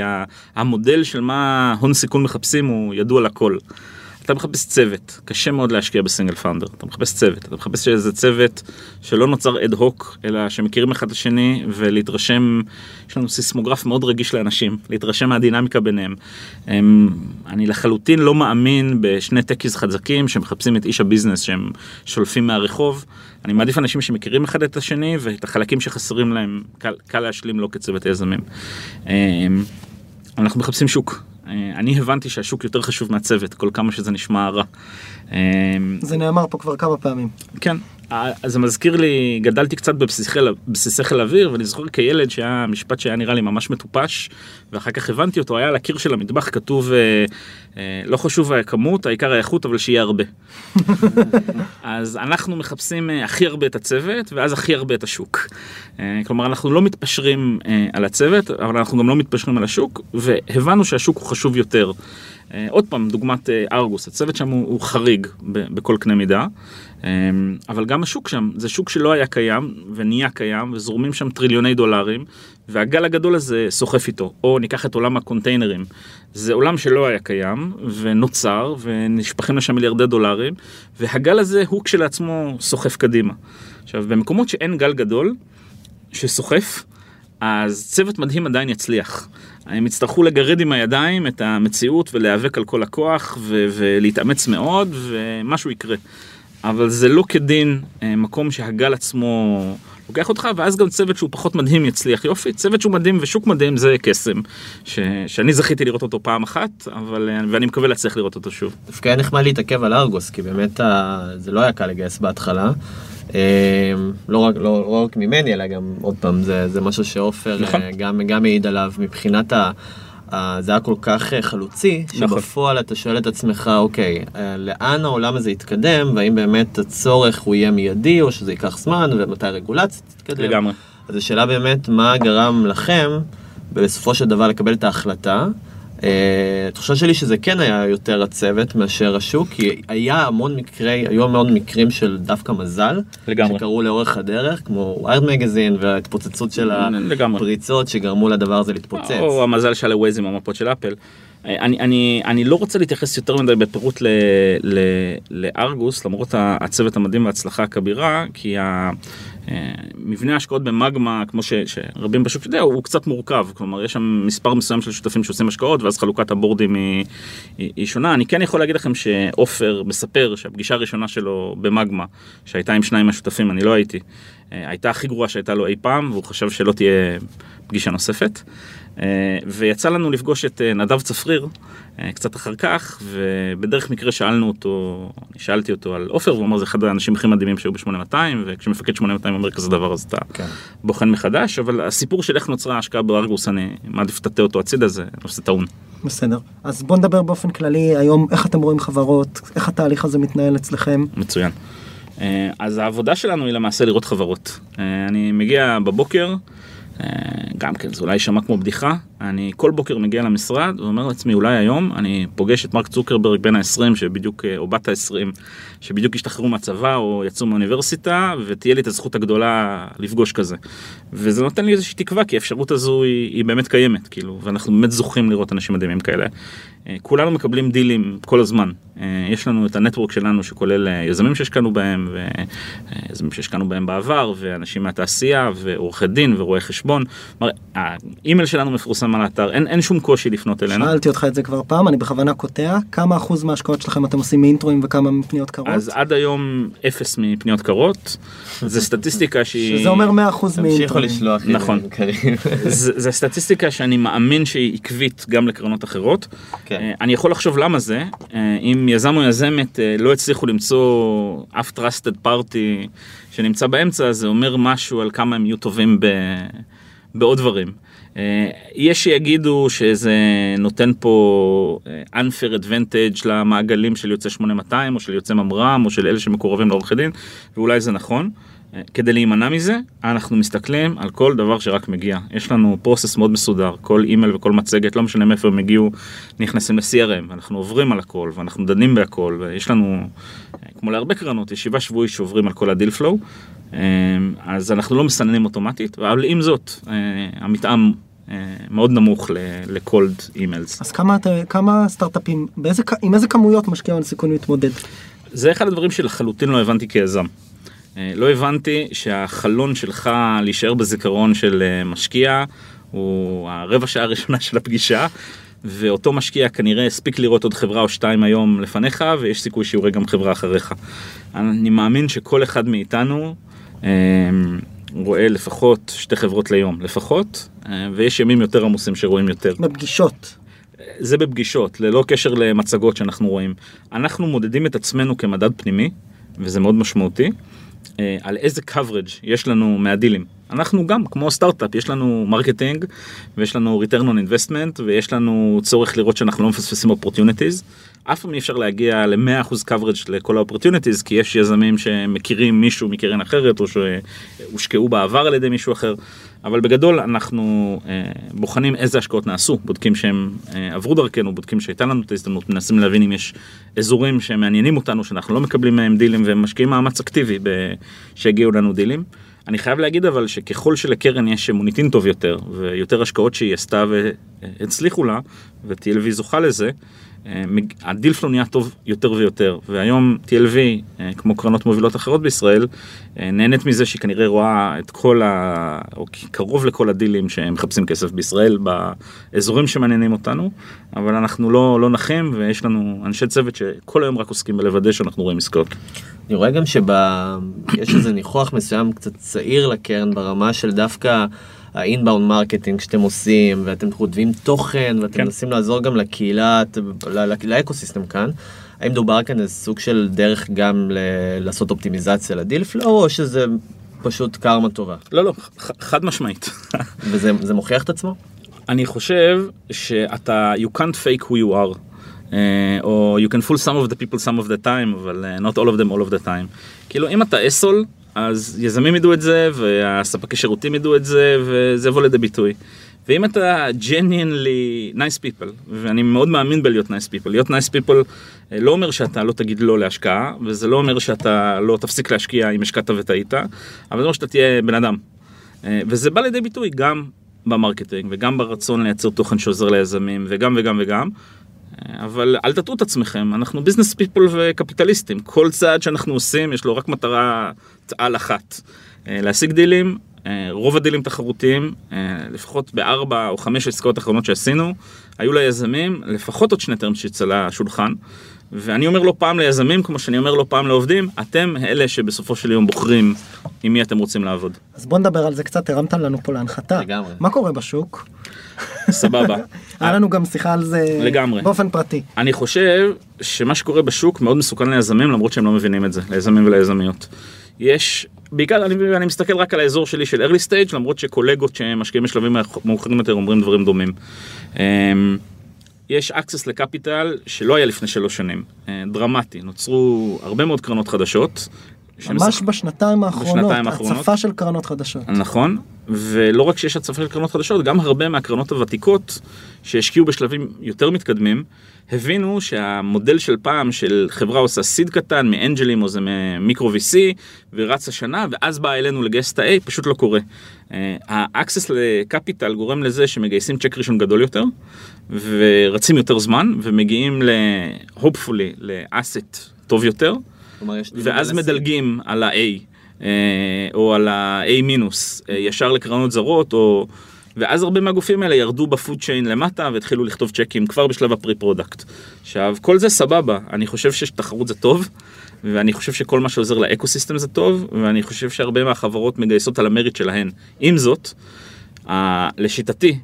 המודל של מה הון סיכון מחפשים הוא ידוע לכל. אתה מחפש צוות, קשה מאוד להשקיע בסינגל פאונדר, אתה מחפש צוות, אתה מחפש איזה צוות שלא נוצר אד הוק, אלא שמכירים אחד את השני ולהתרשם, יש לנו סיסמוגרף מאוד רגיש לאנשים, להתרשם מהדינמיקה ביניהם. הם, אני לחלוטין לא מאמין בשני techies חזקים שמחפשים את איש הביזנס שהם שולפים מהרחוב. אני מעדיף אנשים שמכירים אחד את השני ואת החלקים שחסרים להם קל, קל להשלים לו כצוות יזמים. אמ, אנחנו מחפשים שוק. אה, אני הבנתי שהשוק יותר חשוב מהצוות, כל כמה שזה נשמע רע. אמ, זה נאמר פה כבר כמה פעמים. כן, זה מזכיר לי, גדלתי קצת בבסיסי חיל- האוויר, ואני זוכר כילד שהיה משפט שהיה נראה לי ממש מטופש, ואחר כך הבנתי אותו, היה על הקיר של המטבח כתוב, אה, אה, לא חשוב הכמות, העיקר האיכות, אבל שיהיה הרבה. אז אנחנו מחפשים אה, הכי הרבה את הצוות, ואז הכי הרבה את השוק. אה, כלומר, אנחנו לא מתפשרים אה, על הצוות, אבל אנחנו גם לא מתפשרים על השוק, והבנו שהשוק הוא חשוב יותר. אה, עוד פעם, דוגמת אה, ארגוס, הצוות שם הוא, הוא חריג בכל קנה מידה, אה, אבל גם השוק שם, זה שוק שלא היה קיים ונהיה קיים, וזורמים שם טריליוני דולרים, והגל הגדול הזה סוחף איתו. או ניקח את עולם הקונטיינרים, זה עולם שלא היה קיים, ונוצר, ונשפכים לשם מיליארדי דולרים, והגל הזה הוא כשלעצמו סוחף קדימה. עכשיו, במקומות שאין גל גדול, שסוחף, אז צוות מדהים עדיין יצליח. הם יצטרכו לגרד עם הידיים את המציאות ולהיאבק על כל הכוח ו- ולהתאמץ מאוד ומשהו יקרה. אבל זה לא כדין אה, מקום שהגל עצמו לוקח אותך ואז גם צוות שהוא פחות מדהים יצליח יופי צוות שהוא מדהים ושוק מדהים זה קסם ש- שאני זכיתי לראות אותו פעם אחת אבל אה, ואני מקווה להצליח לראות אותו שוב. דווקא היה נחמד להתעכב על ארגוס, כי באמת ה- זה לא היה קל לגייס בהתחלה. אה, לא רק, לא, לא רק ממני, אלא גם, עוד פעם, זה, זה משהו שעופר נכון. אה, גם, גם העיד עליו מבחינת ה... ה- זה היה כל כך אה, חלוצי, נכון. שבפועל אתה שואל את עצמך, אוקיי, אה, לאן העולם הזה יתקדם, והאם באמת הצורך הוא יהיה מיידי, או שזה ייקח זמן, ומתי הרגולציה תתקדם. לגמרי. אז השאלה באמת, מה גרם לכם בסופו של דבר לקבל את ההחלטה? אה, התחושה שלי שזה כן היה יותר הצוות מאשר השוק, כי היה המון מקרי, היו המון מקרים של דווקא מזל, לגמרי. שקרו לאורך הדרך, כמו ויירד מגזין וההתפוצצות של לגמרי. הפריצות שגרמו לדבר הזה להתפוצץ. או המזל שהיה לווייז עם המפות של אפל. אני, אני, אני לא רוצה להתייחס יותר מדי בפירוט ל, ל, לארגוס, למרות הצוות המדהים וההצלחה הכבירה, כי ה, אה, מבנה ההשקעות במגמה, כמו ש, שרבים בשוק יודע, הוא קצת מורכב. כלומר, יש שם מספר מסוים של שותפים שעושים השקעות, ואז חלוקת הבורדים היא, היא, היא שונה. אני כן יכול להגיד לכם שעופר מספר שהפגישה הראשונה שלו במגמה, שהייתה עם שניים מהשותפים, אני לא הייתי, אה, הייתה הכי גרועה שהייתה לו אי פעם, והוא חשב שלא תהיה פגישה נוספת. אה, ויצא לנו לפגוש את אה, נדב צפריר אה, קצת אחר כך, ובדרך מקרה שאלנו אותו, אני שאלתי אותו על עופר, והוא אמר זה אחד האנשים הכי מדהימים שהיו ב-8200, וכשמפקד 8200 אומר כזה דבר אז אתה כן. בוחן מחדש, אבל הסיפור של איך נוצרה ההשקעה בארגוס, אני מעדיף לטאטא אותו הצידה, זה נושא טעון. בסדר. אז בוא נדבר באופן כללי היום איך אתם רואים חברות, איך התהליך הזה מתנהל אצלכם. מצוין. אז העבודה שלנו היא למעשה לראות חברות. אני מגיע בבוקר, גם כן, זה אולי יישמע כמו בדיחה, אני כל בוקר מגיע למשרד ואומר לעצמי אולי היום אני פוגש את מרק צוקרברג בן ה-20 שבדיוק אה, או בת ה-20 שבדיוק השתחררו מהצבא או יצאו מהאוניברסיטה ותהיה לי את הזכות הגדולה לפגוש כזה. וזה נותן לי איזושהי תקווה כי האפשרות הזו היא, היא באמת קיימת כאילו ואנחנו באמת זוכים לראות אנשים מדהימים כאלה. אה, כולנו מקבלים דילים כל הזמן. אה, יש לנו את הנטוורק שלנו שכולל יזמים שהשקענו בהם ויזמים שהשקענו בהם בעבר ואנשים מהתעשייה ועורכי דין ורואי חשבון. האימייל שלנו מפורסם על האתר אין, אין שום קושי לפנות אלינו. שאלתי אותך את זה כבר פעם, אני בכוונה קוטע, כמה אחוז מההשקעות שלכם אתם עושים מאינטרואים וכמה מפניות קרות? אז עד היום אפס מפניות קרות. זה סטטיסטיקה שהיא... שזה אומר 100 אחוז תמשיכו מאינטרואים. לא, לשלוח. נכון. זה סטטיסטיקה שאני מאמין שהיא עקבית גם לקרנות אחרות. כן. אה, אני יכול לחשוב למה זה, אה, אם יזם או יזמת אה, לא הצליחו למצוא אף trusted party שנמצא באמצע, זה אומר משהו על כמה הם יהיו טובים ב, בעוד דברים. אה, יש שיגידו שזה נותן פה אה, unfair advantage למעגלים של יוצא 8200 או של יוצא ממר"ם או של אלה שמקורבים לעורכי דין, ואולי זה נכון. אה, כדי להימנע מזה, אנחנו מסתכלים על כל דבר שרק מגיע. יש לנו process מאוד מסודר, כל אימייל וכל מצגת, לא משנה מאיפה הם הגיעו, נכנסים ל-CRM, אנחנו עוברים על הכל, ואנחנו דנים בהכל, ויש לנו, כמו להרבה קרנות, ישיבה שבועית שעוברים על כל ה deal flow, אז אנחנו לא מסננים אוטומטית, אבל עם זאת, אה, המתאם אה, מאוד נמוך לקולד אימיילס. אז כמה, כמה סטארט-אפים, באיזה, עם איזה כמויות משקיע הון סיכון מתמודד? זה אחד הדברים שלחלוטין לא הבנתי כיזם. אה, לא הבנתי שהחלון שלך להישאר בזיכרון של משקיע הוא הרבע שעה הראשונה של הפגישה. ואותו משקיע כנראה הספיק לראות עוד חברה או שתיים היום לפניך ויש סיכוי שיורה גם חברה אחריך. אני מאמין שכל אחד מאיתנו רואה לפחות שתי חברות ליום לפחות אה, ויש ימים יותר עמוסים שרואים יותר. בפגישות. זה בפגישות, ללא קשר למצגות שאנחנו רואים. אנחנו מודדים את עצמנו כמדד פנימי, וזה מאוד משמעותי, אה, על איזה coverage יש לנו מהדילים. אנחנו גם, כמו סטארט-אפ, יש לנו marketing, ויש לנו return on investment, ויש לנו צורך לראות שאנחנו לא מפספסים opportunities. אף פעם אי אפשר להגיע ל-100% coverage לכל ה-opportunities, כי יש יזמים שמכירים מישהו מקרן אחרת, או שהושקעו בעבר על ידי מישהו אחר. אבל בגדול אנחנו אה, בוחנים איזה השקעות נעשו, בודקים שהם אה, עברו דרכנו, בודקים שהייתה לנו את ההזדמנות, מנסים להבין אם יש אזורים שמעניינים אותנו, שאנחנו לא מקבלים מהם דילים ומשקיעים מאמץ אקטיבי ב- שיגיעו לנו דילים. אני חייב להגיד אבל שככל שלקרן יש מוניטין טוב יותר ויותר השקעות שהיא עשתה והצליחו לה ו-TLV זוכה לזה, ה deal flow נהיה טוב יותר ויותר והיום TLV אה, כמו קרנות מובילות אחרות בישראל אה, נהנית מזה שהיא כנראה רואה את כל ה... או קרוב לכל הדילים שהם מחפשים כסף בישראל באזורים שמעניינים אותנו אבל אנחנו לא, לא נחים ויש לנו אנשי צוות שכל היום רק עוסקים בלוודא שאנחנו רואים עסקאות. אני רואה גם שיש איזה ניחוח מסוים קצת צעיר לקרן ברמה של דווקא ה inbound marketing שאתם עושים ואתם כותבים תוכן ואתם כן. מנסים לעזור גם לקהילה, ל ecosystem כאן. האם מדובר כאן איזה סוג של דרך גם ל- לעשות אופטימיזציה ל deal flow או שזה פשוט קרמה טובה לא לא ח- חד משמעית. וזה זה מוכיח את עצמו? אני חושב שאתה you can't fake who you are. אה, או you can fool some of the people some of the time אבל אה, not all of them all of the time. כאילו אם אתה asshole אז יזמים ידעו את זה והספקי שירותים ידעו את זה וזה יבוא לידי ביטוי. ואם אתה genuinely nice people ואני מאוד מאמין בלהיות nice people להיות nice people אה, לא אומר שאתה לא תגיד לא להשקעה וזה לא אומר שאתה לא תפסיק להשקיע אם השקעת וטעית אבל זה אומר שאתה תהיה בן אדם. אה, וזה בא לידי ביטוי גם ב marketing וגם ברצון לייצר תוכן שעוזר ליזמים וגם וגם וגם. אה, אבל אל תטעו את עצמכם, אנחנו business people וקפיטליסטים, כל צעד שאנחנו עושים יש לו רק מטרה על אחת, אה, להשיג דילים, אה, רוב הדילים תחרותיים, אה, לפחות בארבע או חמש עסקאות אחרונות שעשינו, היו ליזמים לפחות עוד שני sheets על השולחן. ואני אומר לא פעם ליזמים, כמו שאני אומר לא פעם לעובדים, אתם אלה שבסופו של יום בוחרים עם מי אתם רוצים לעבוד. אז בוא נדבר על זה קצת, הרמת לנו פה להנחתה. לגמרי. מה קורה בשוק? סבבה. היה לנו גם שיחה על זה לגמרי. באופן פרטי. אני חושב שמה שקורה בשוק מאוד מסוכן ליזמים למרות שהם לא מבינים את זה, ליזמים וליזמיות. יש, בעיקר אני, אני מסתכל רק על האזור שלי של early stage למרות שקולגות שמשקיעים בשלבים מאוחרים יותר אומרים דברים דומים. אמ, יש access לקפיטל שלא היה לפני שלוש שנים, אה, דרמטי, נוצרו הרבה מאוד קרנות חדשות, ממש בשנתיים האחרונות, בשנתיים האחרונות. הצפה של קרנות חדשות. נכון, ולא רק שיש הצפה של קרנות חדשות, גם הרבה מהקרנות הוותיקות שהשקיעו בשלבים יותר מתקדמים, הבינו שהמודל של פעם של חברה עושה סיד קטן מאנג'לים או זה ממיקרו VC ורצה שנה ואז באה אלינו לגייס את ה-A פשוט לא קורה. אה, ה-access לקפיטל גורם לזה שמגייסים צ'ק ראשון גדול יותר ורצים יותר זמן ומגיעים ל-hopefully ל-asset טוב יותר ואז מדלגים על ה-A אה, או על ה-A מינוס אה, ישר לקרנות זרות או ואז הרבה מהגופים האלה ירדו ב food chain למטה והתחילו לכתוב צ'קים כבר בשלב ה pre-product. עכשיו כל זה סבבה אני חושב שתחרות זה טוב ואני חושב שכל מה שעוזר ל ecosystem זה טוב ואני חושב שהרבה מהחברות מגייסות על ה merit שלהן. עם זאת לשיטתי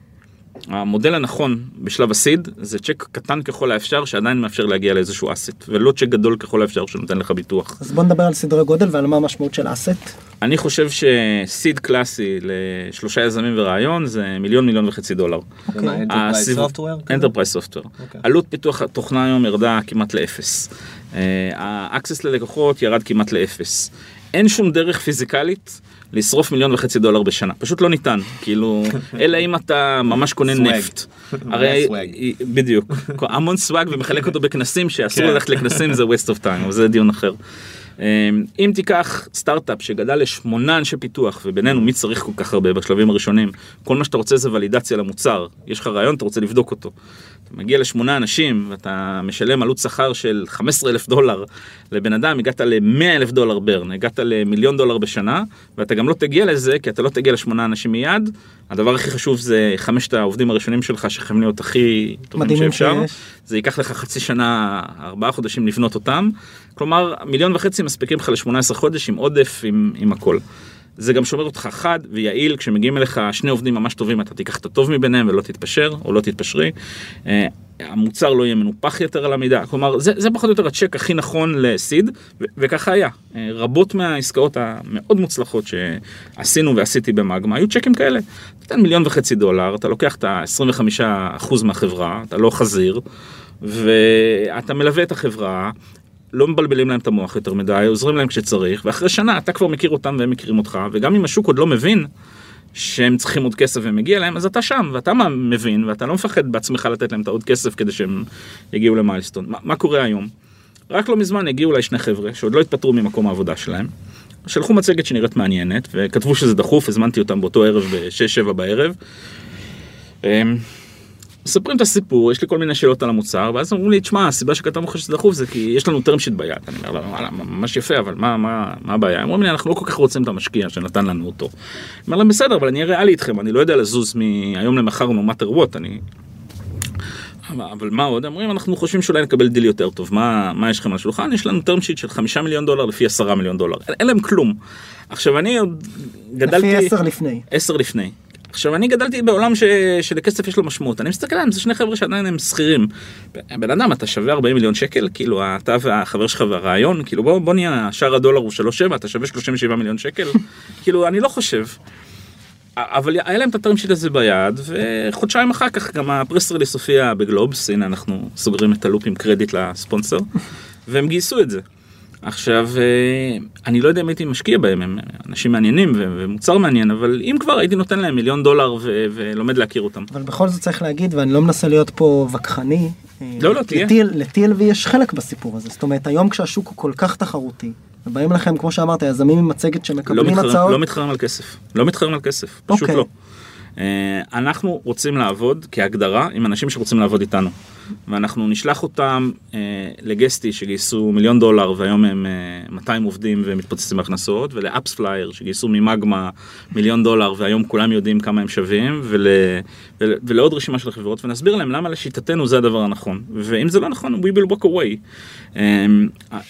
המודל הנכון בשלב ה seed זה צ'ק קטן ככל האפשר שעדיין מאפשר להגיע לאיזשהו asset ולא צ'ק גדול ככל האפשר שנותן לך ביטוח. אז בוא נדבר על סדרי גודל ועל מה המשמעות של asset. אני חושב ש seed קלאסי לשלושה יזמים ורעיון זה מיליון מיליון וחצי דולר. אוקיי. Enterprise Software. אוקיי. עלות פיתוח התוכנה היום ירדה כמעט לאפס. ה access ללקוחות ירד כמעט לאפס. אין שום דרך פיזיקלית לשרוף מיליון וחצי דולר בשנה, פשוט לא ניתן, כאילו, אלא אם אתה ממש קונה. נפט. הרי. בדיוק, המון swag ומחלק אותו בכנסים, שאסור כן. ללכת לכנסים זה waste of time, אבל זה דיון אחר. אמ, אם תיקח סטארט-אפ שגדל לשמונה אנשי פיתוח, ובינינו מי צריך כל כך הרבה בשלבים הראשונים, כל מה שאתה רוצה זה ולידציה למוצר, יש לך רעיון, אתה רוצה לבדוק אותו. אתה מגיע לשמונה אנשים ואתה משלם עלות שכר של 15 אלף דולר לבן אדם, הגעת ל-100 אלף דולר ברן, הגעת למיליון דולר בשנה, ואתה גם לא תגיע לזה, כי אתה לא תגיע לשמונה אנשים מיד. הדבר הכי חשוב זה חמשת העובדים הראשונים שלך שחייבים להיות הכי טובים שאפשר. שיש. זה ייקח לך חצי שנה, ארבעה חודשים לבנות אותם. כלומר, מיליון וחצי מספיקים לך ל-18 חודש עם עודף, עם, עם הכל. זה גם שומר אותך חד ויעיל, כשמגיעים אליך שני עובדים ממש טובים, אתה תיקח את הטוב מביניהם ולא תתפשר, או לא תתפשרי. אה, המוצר לא יהיה מנופח יותר על המידה, כלומר, זה, זה פחות או יותר הצ'ק הכי נכון לסיד, ו- וככה היה. אה, רבות מהעסקאות המאוד מוצלחות שעשינו ועשיתי במאגמה, היו צ'קים כאלה. אתה נותן מיליון וחצי דולר, אתה לוקח את ה-25% מהחברה, אתה לא חזיר, ואתה מלווה את החברה, לא מבלבלים להם את המוח יותר מדי, עוזרים להם כשצריך, ואחרי שנה אתה כבר מכיר אותם והם מכירים אותך, וגם אם השוק עוד לא מבין שהם צריכים עוד כסף ומגיע להם, אז אתה שם, ואתה מבין, ואתה לא מפחד בעצמך לתת להם את העוד כסף כדי שהם יגיעו למיילסטון. מה, מה קורה היום? רק לא מזמן הגיעו אליי שני חבר'ה שעוד לא התפטרו ממקום העבודה שלהם. שלחו מצגת שנראית מעניינת, וכתבו שזה דחוף, הזמנתי אותם באותו ערב ב-6-7 בערב. מספרים את הסיפור, יש לי כל מיני שאלות על המוצר, ואז אומרים לי, תשמע, הסיבה שכתבנו לך שזה דחוף זה כי יש לנו term sheet ביד. אני אומר וואלה, ממש יפה, אבל מה, מה, מה הבעיה? אומרים לי, אנחנו לא כל כך רוצים את המשקיע שנתן לנו אותו. אני אומר להם, בסדר, אבל אני אהיה ריאלי איתכם, אני לא יודע לזוז מהיום למחר no matter what, אני... אבל מה עוד? אומרים, אנחנו חושבים שאולי נקבל דיל יותר טוב, מה, מה יש לכם על השולחן? יש לנו term sheet של חמישה מיליון דולר לפי עשרה מיליון דולר. אין, אין להם כלום. עכשיו, אני עוד גדלתי... לפי עשר לפני. עשר לפני. עכשיו אני גדלתי בעולם ש... שלכסף יש לו משמעות אני מסתכל עליהם זה שני חבר'ה שעדיין הם שכירים. בן אדם אתה שווה 40 מיליון שקל כאילו אתה והחבר שלך והרעיון כאילו בוא בוא נהיה שער הדולר הוא 3.7 אתה שווה 37 מיליון שקל כאילו אני לא חושב. אבל היה להם את הטרם שיט הזה ביד וחודשיים אחר כך גם הפרס רליס הופיע בגלובס הנה אנחנו סוגרים את הלופ עם קרדיט לספונסר והם גייסו את זה. עכשיו אה, אני לא יודע אם הייתי משקיע בהם הם אנשים מעניינים ומוצר מעניין אבל אם כבר הייתי נותן להם מיליון דולר ו- ולומד להכיר אותם. אבל בכל זאת צריך להגיד, ואני לא מנסה להיות פה וכחני. אה, לא, לא, תהיה. לטיל- ל-TLV יש חלק בסיפור הזה. זאת אומרת, היום כשהשוק הוא כל כך תחרותי, ובאים לכם, כמו שאמרת, יזמים עם מצגת לא שמקבלים מתחרים, הצעות, לא מתחרים על כסף לא מתחרים על כסף פשוט אוקיי. לא. אה, אנחנו רוצים לעבוד כהגדרה עם אנשים שרוצים לעבוד איתנו ואנחנו נשלח אותם אה, ל Guesty שגייסו מיליון דולר והיום הם אה, 200 עובדים ומתפוצצים בהכנסות ול AppsFlyer שגייסו מ Magma מיליון דולר והיום כולם יודעים כמה הם שווים ול, ול, ולעוד רשימה של חברות ונסביר להם למה לשיטתנו זה הדבר הנכון ואם זה לא נכון we will walk away. אה,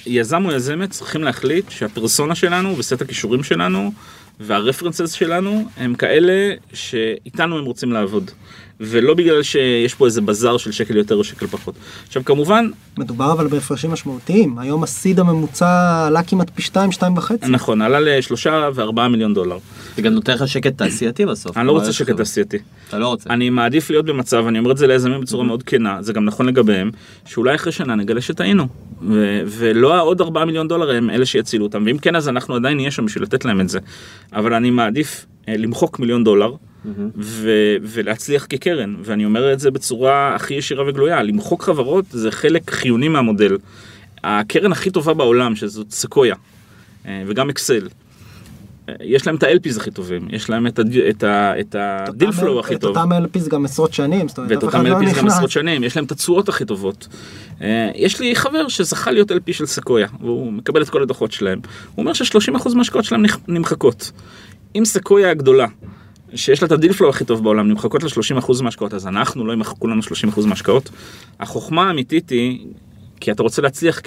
יזם או יזמת צריכים להחליט שהפרסונה שלנו וסט הכישורים שלנו וה references שלנו הם כאלה שאיתנו הם רוצים לעבוד. ולא בגלל שיש פה איזה בזאר של שקל יותר או שקל פחות. עכשיו כמובן, מדובר אבל בהפרשים משמעותיים. היום הסיד הממוצע עלה כמעט פי 2, 2 וחצי. נכון, עלה לשלושה וארבעה מיליון דולר. זה גם נותן לך שקט תעשייתי בסוף. אני לא רוצה שקט? תעשייתי. אתה לא רוצה. אני מעדיף להיות במצב, אני אומר את זה ליזמים בצורה מאוד כנה, זה גם נכון לגביהם, שאולי אחרי שנה נגלה שטעינו. ולא העוד 4 מיליון דולר הם אלה שיצילו אותם, ואם כן אז אנחנו עדיין נהיה שם בשביל לתת להם את זה. אבל אני מעדיף למחוק מיליון דולר. ו- ולהצליח כקרן, ואני אומר את זה בצורה הכי ישירה וגלויה, למחוק חברות זה חלק חיוני מהמודל. הקרן הכי טובה בעולם, שזאת סקויה, אה, וגם Accel, אה, יש להם את ה-LPs הכי טובים, יש להם את ה- את ה- את ה deal flow הכי את טוב. אותם LPs גם עשרות שנים, זאת אומרת, ואת אף אותם אחד לא LPs גם נכנס. עשרות שנים, יש להם את התשואות הכי טובות. אה, יש לי חבר שזכה להיות LP של סקויה, והוא מקבל את כל הדוחות שלהם. הוא אומר ש-30% מההשקעות שלהם נמחקות. אם סקויה הגדולה, שיש לה את ה deal flow הכי טוב בעולם, נמחקות לה 30% מההשקעות, אז אנחנו לא ימחקו לנו 30% מההשקעות. החוכמה האמיתית היא, כי אתה רוצה להצליח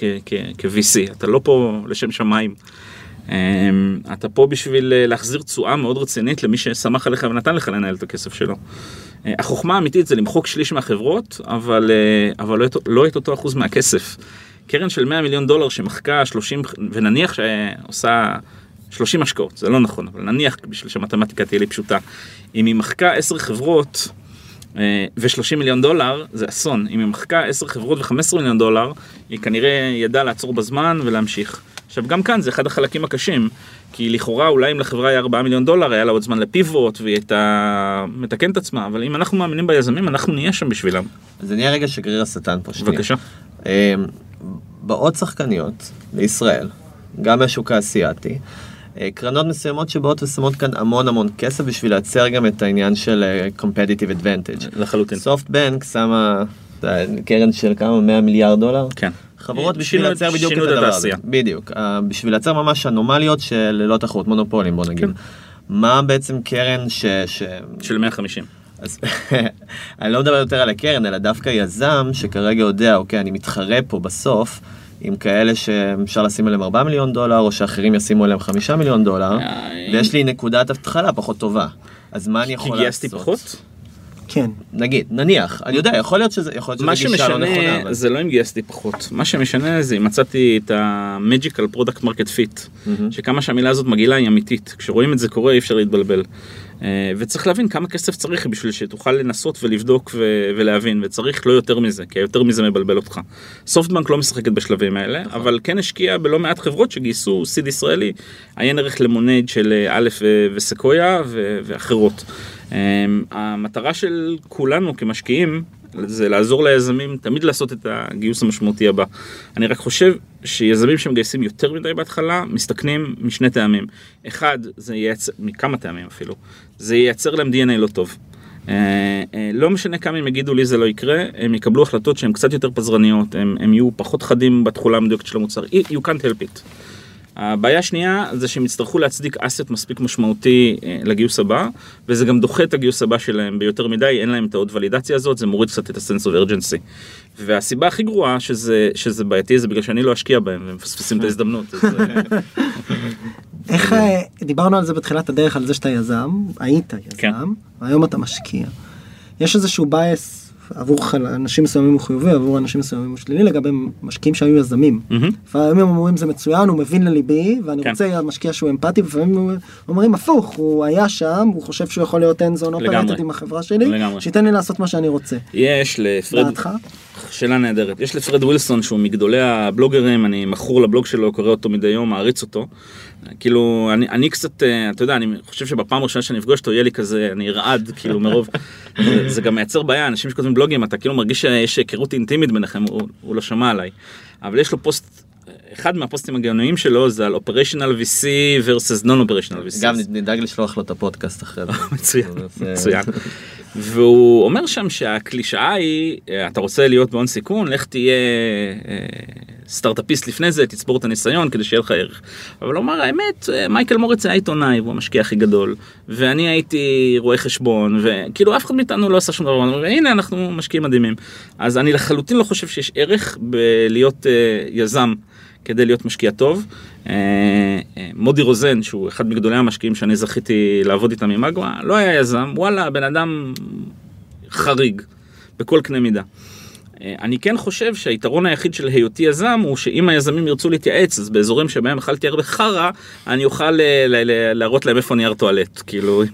כ-VC, אתה לא פה לשם שמיים. אמ, אתה פה בשביל אה, להחזיר תשואה מאוד רצינית למי שסמך עליך ונתן לך לנהל את הכסף שלו. אה, החוכמה האמיתית זה למחוק שליש מהחברות, אבל, אה, אבל לא, את, לא את אותו אחוז מהכסף. קרן של 100 מיליון דולר שמחקה 30, ונניח שעושה 30 השקעות, זה לא נכון, אבל נניח בשביל שהמתמטיקה תהיה לי פשוטה, אם היא מחקה 10 חברות ו-30 מיליון דולר, זה אסון. אם היא מחקה 10 חברות ו-15 מיליון דולר, היא כנראה ידעה לעצור בזמן ולהמשיך. עכשיו גם כאן זה אחד החלקים הקשים, כי לכאורה אולי אם לחברה היה 4 מיליון דולר היה לה עוד זמן לפיבוט והיא הייתה מתקנת עצמה, אבל אם אנחנו מאמינים ביזמים אנחנו נהיה שם בשבילם. אז זה נהיה רגע שגריר השטן פה שנייה. בבקשה. אה, באות שחקניות בישראל, גם מהשוק האסייתי, אה, קרנות מסוימות שבאות ושמות כאן המון המון כסף בשביל לייצר גם את העניין של אה, competitive advantage. לחלוטין. סופטבנק שמה אה, קרן של כמה 100 מיליארד דולר. כן. חברות בשביל לייצר בדיוק את הדבר הזה. בדיוק. אה, בשביל לייצר ממש אנומליות של ללא תחרות, מונופולים בוא נגיד. כן. מה בעצם קרן ש... ש... של 150. אז אני לא מדבר יותר על הקרן, אלא דווקא יזם שכרגע יודע, אוקיי, אני מתחרה פה בסוף עם כאלה שאפשר לשים עליהם 4 מיליון דולר, או שאחרים ישימו עליהם 5 מיליון דולר, ויש לי נקודת התחלה פחות טובה. אז מה אני כי יכול לעשות? גייסתי פחות? כן. נגיד, נניח, אני יודע, יכול להיות שזה, יכול להיות מה שזה גישה לא נכונה, שמשנה אבל... זה לא אם גייסתי פחות, מה שמשנה זה אם מצאתי את ה-magical product market fit, שכמה שהמילה הזאת מגעילה היא אמיתית, כשרואים את זה קורה אי אפשר להתבלבל. אה, וצריך להבין כמה כסף צריך בשביל שתוכל לנסות ולבדוק ו- ולהבין, וצריך לא יותר מזה, כי יותר מזה מבלבל אותך. סופטבנק לא משחקת בשלבים האלה, אבל כן השקיע בלא מעט חברות שגייסו סיד ישראלי, עיין ערך למונייד של אה, א' ו- וסקויה ו- ואחרות. אה, המטרה של כולנו כמשקיעים זה לעזור ליזמים תמיד לעשות את הגיוס המשמעותי הבא. אני רק חושב שיזמים שמגייסים יותר מדי בהתחלה מסתכנים משני טעמים. אחד, זה ייצר, מכמה טעמים אפילו, זה ייצר להם DNA לא טוב. אה, אה, לא משנה כמה הם יגידו לי זה לא יקרה, הם יקבלו החלטות שהן קצת יותר פזרניות, הם, הם יהיו פחות חדים בתכולה המדויקת של המוצר. You can't help it. הבעיה השנייה זה שהם יצטרכו להצדיק אסט מספיק משמעותי אה, לגיוס הבא, וזה גם דוחה את הגיוס הבא שלהם ביותר מדי, אין להם את העוד ולידציה הזאת, זה מוריד קצת את ה-sense of urgency. והסיבה הכי גרועה שזה, שזה בעייתי זה בגלל שאני לא אשקיע בהם, והם מפספסים את ההזדמנות. אז, אה, איך, אה, דיברנו על זה בתחילת הדרך, על זה שאתה יזם, היית כן. יזם, והיום אתה משקיע. יש איזשהו בייס עבור חל- אנשים מסוימים הוא חיובי, עבור אנשים מסוימים הוא שלילי, לגבי משקיעים שהיו יזמים. לפעמים הם אומרים זה מצוין, הוא מבין לליבי, ואני כן. רוצה משקיע שהוא אמפתי, ולפעמים אומרים הפוך, הוא היה שם, הוא חושב שהוא יכול להיות zone לגמרי. operated עם החברה שלי. שייתן לי לעשות מה שאני רוצה. יש לפרד, דעתך? שאלה נהדרת, יש לפרד ווילסון שהוא מגדולי הבלוגרים, אני מכור לבלוג שלו, קורא אותו מדי יום, מעריץ אותו. כאילו, אני, אני קצת, אה, אתה יודע, אני חושב שבפעם הראשונה שאני אפגוש אותו יהיה לי כזה, אני ארעד, כאילו, מרוב, זה, זה גם מייצר בעיה, אנשים שכותבים בלוגים, אתה כאילו מרגיש שיש היכרות אינטימית ביניכם, הוא, הוא לא שמע עליי. אבל יש לו פוסט, אחד מהפוסטים הגאוניים שלו זה על אופריישנל VC versus non-operational VC. גם נדאג לשלוח לו את הפודקאסט אחרי זה. מצוין, מצוין. והוא אומר שם שהקלישאה היא, אה, אתה רוצה להיות בהון סיכון, לך תהיה אה, סטארט-אפיסט לפני זה, תצבור את הניסיון כדי שיהיה לך ערך. אבל הוא אמר, האמת, אה, מייקל מוריץ היה עיתונאי, והוא המשקיע הכי גדול, ואני הייתי רואה חשבון, וכאילו אף אחד מאיתנו לא עשה שום דבר, והנה אנחנו משקיעים מדהימים. אז אני לחלוטין לא חושב שיש ערך בלהיות יזם. כדי להיות משקיע טוב. אה, אה, מודי רוזן, שהוא אחד מגדולי המשקיעים שאני זכיתי לעבוד איתם עם אגווה, לא היה יזם, וואלה, בן אדם חריג, בכל קנה מידה. אה, אני כן חושב שהיתרון היחיד של היותי יזם הוא שאם היזמים ירצו להתייעץ אז באזורים שבהם אכלתי הרבה חרא אני אוכל להראות להם איפה נייר טואלט כאילו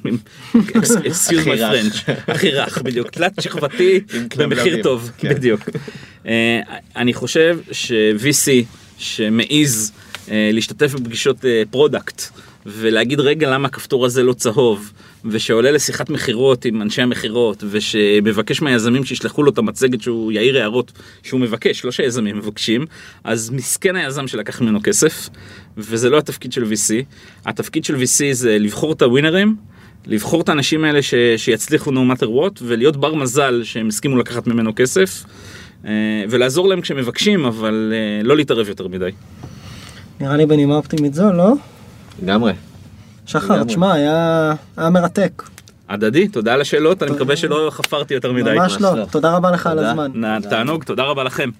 my רך. French, הכי רך בדיוק תלת שכבתי. במחיר טוב כן. בדיוק. אני חושב ש-VC שמעיז אה, להשתתף בפגישות product ולהגיד רגע למה הכפתור הזה לא צהוב? ושעולה לשיחת מכירות עם אנשי המכירות ושמבקש מהיזמים שישלחו לו את המצגת שהוא יעיר הערות שהוא מבקש לא שהיזמים מבקשים אז מסכן היזם שלקח ממנו כסף וזה לא התפקיד של VC התפקיד של VC זה לבחור את הווינרים לבחור את האנשים האלה ש, שיצליחו no matter what ולהיות בר מזל שהם הסכימו לקחת ממנו כסף אה, ולעזור להם כשמבקשים אבל אה, לא להתערב יותר מדי. נראה לי בנימה אופטימית זו, לא? לגמרי. שחר. תשמע, היה היה מרתק. הדדי, תודה על השאלות, אני מקווה שלא חפרתי יותר מדי. ממש לא. לא. תודה רבה לך על. הזמן. תענוג, תודה רבה לכם.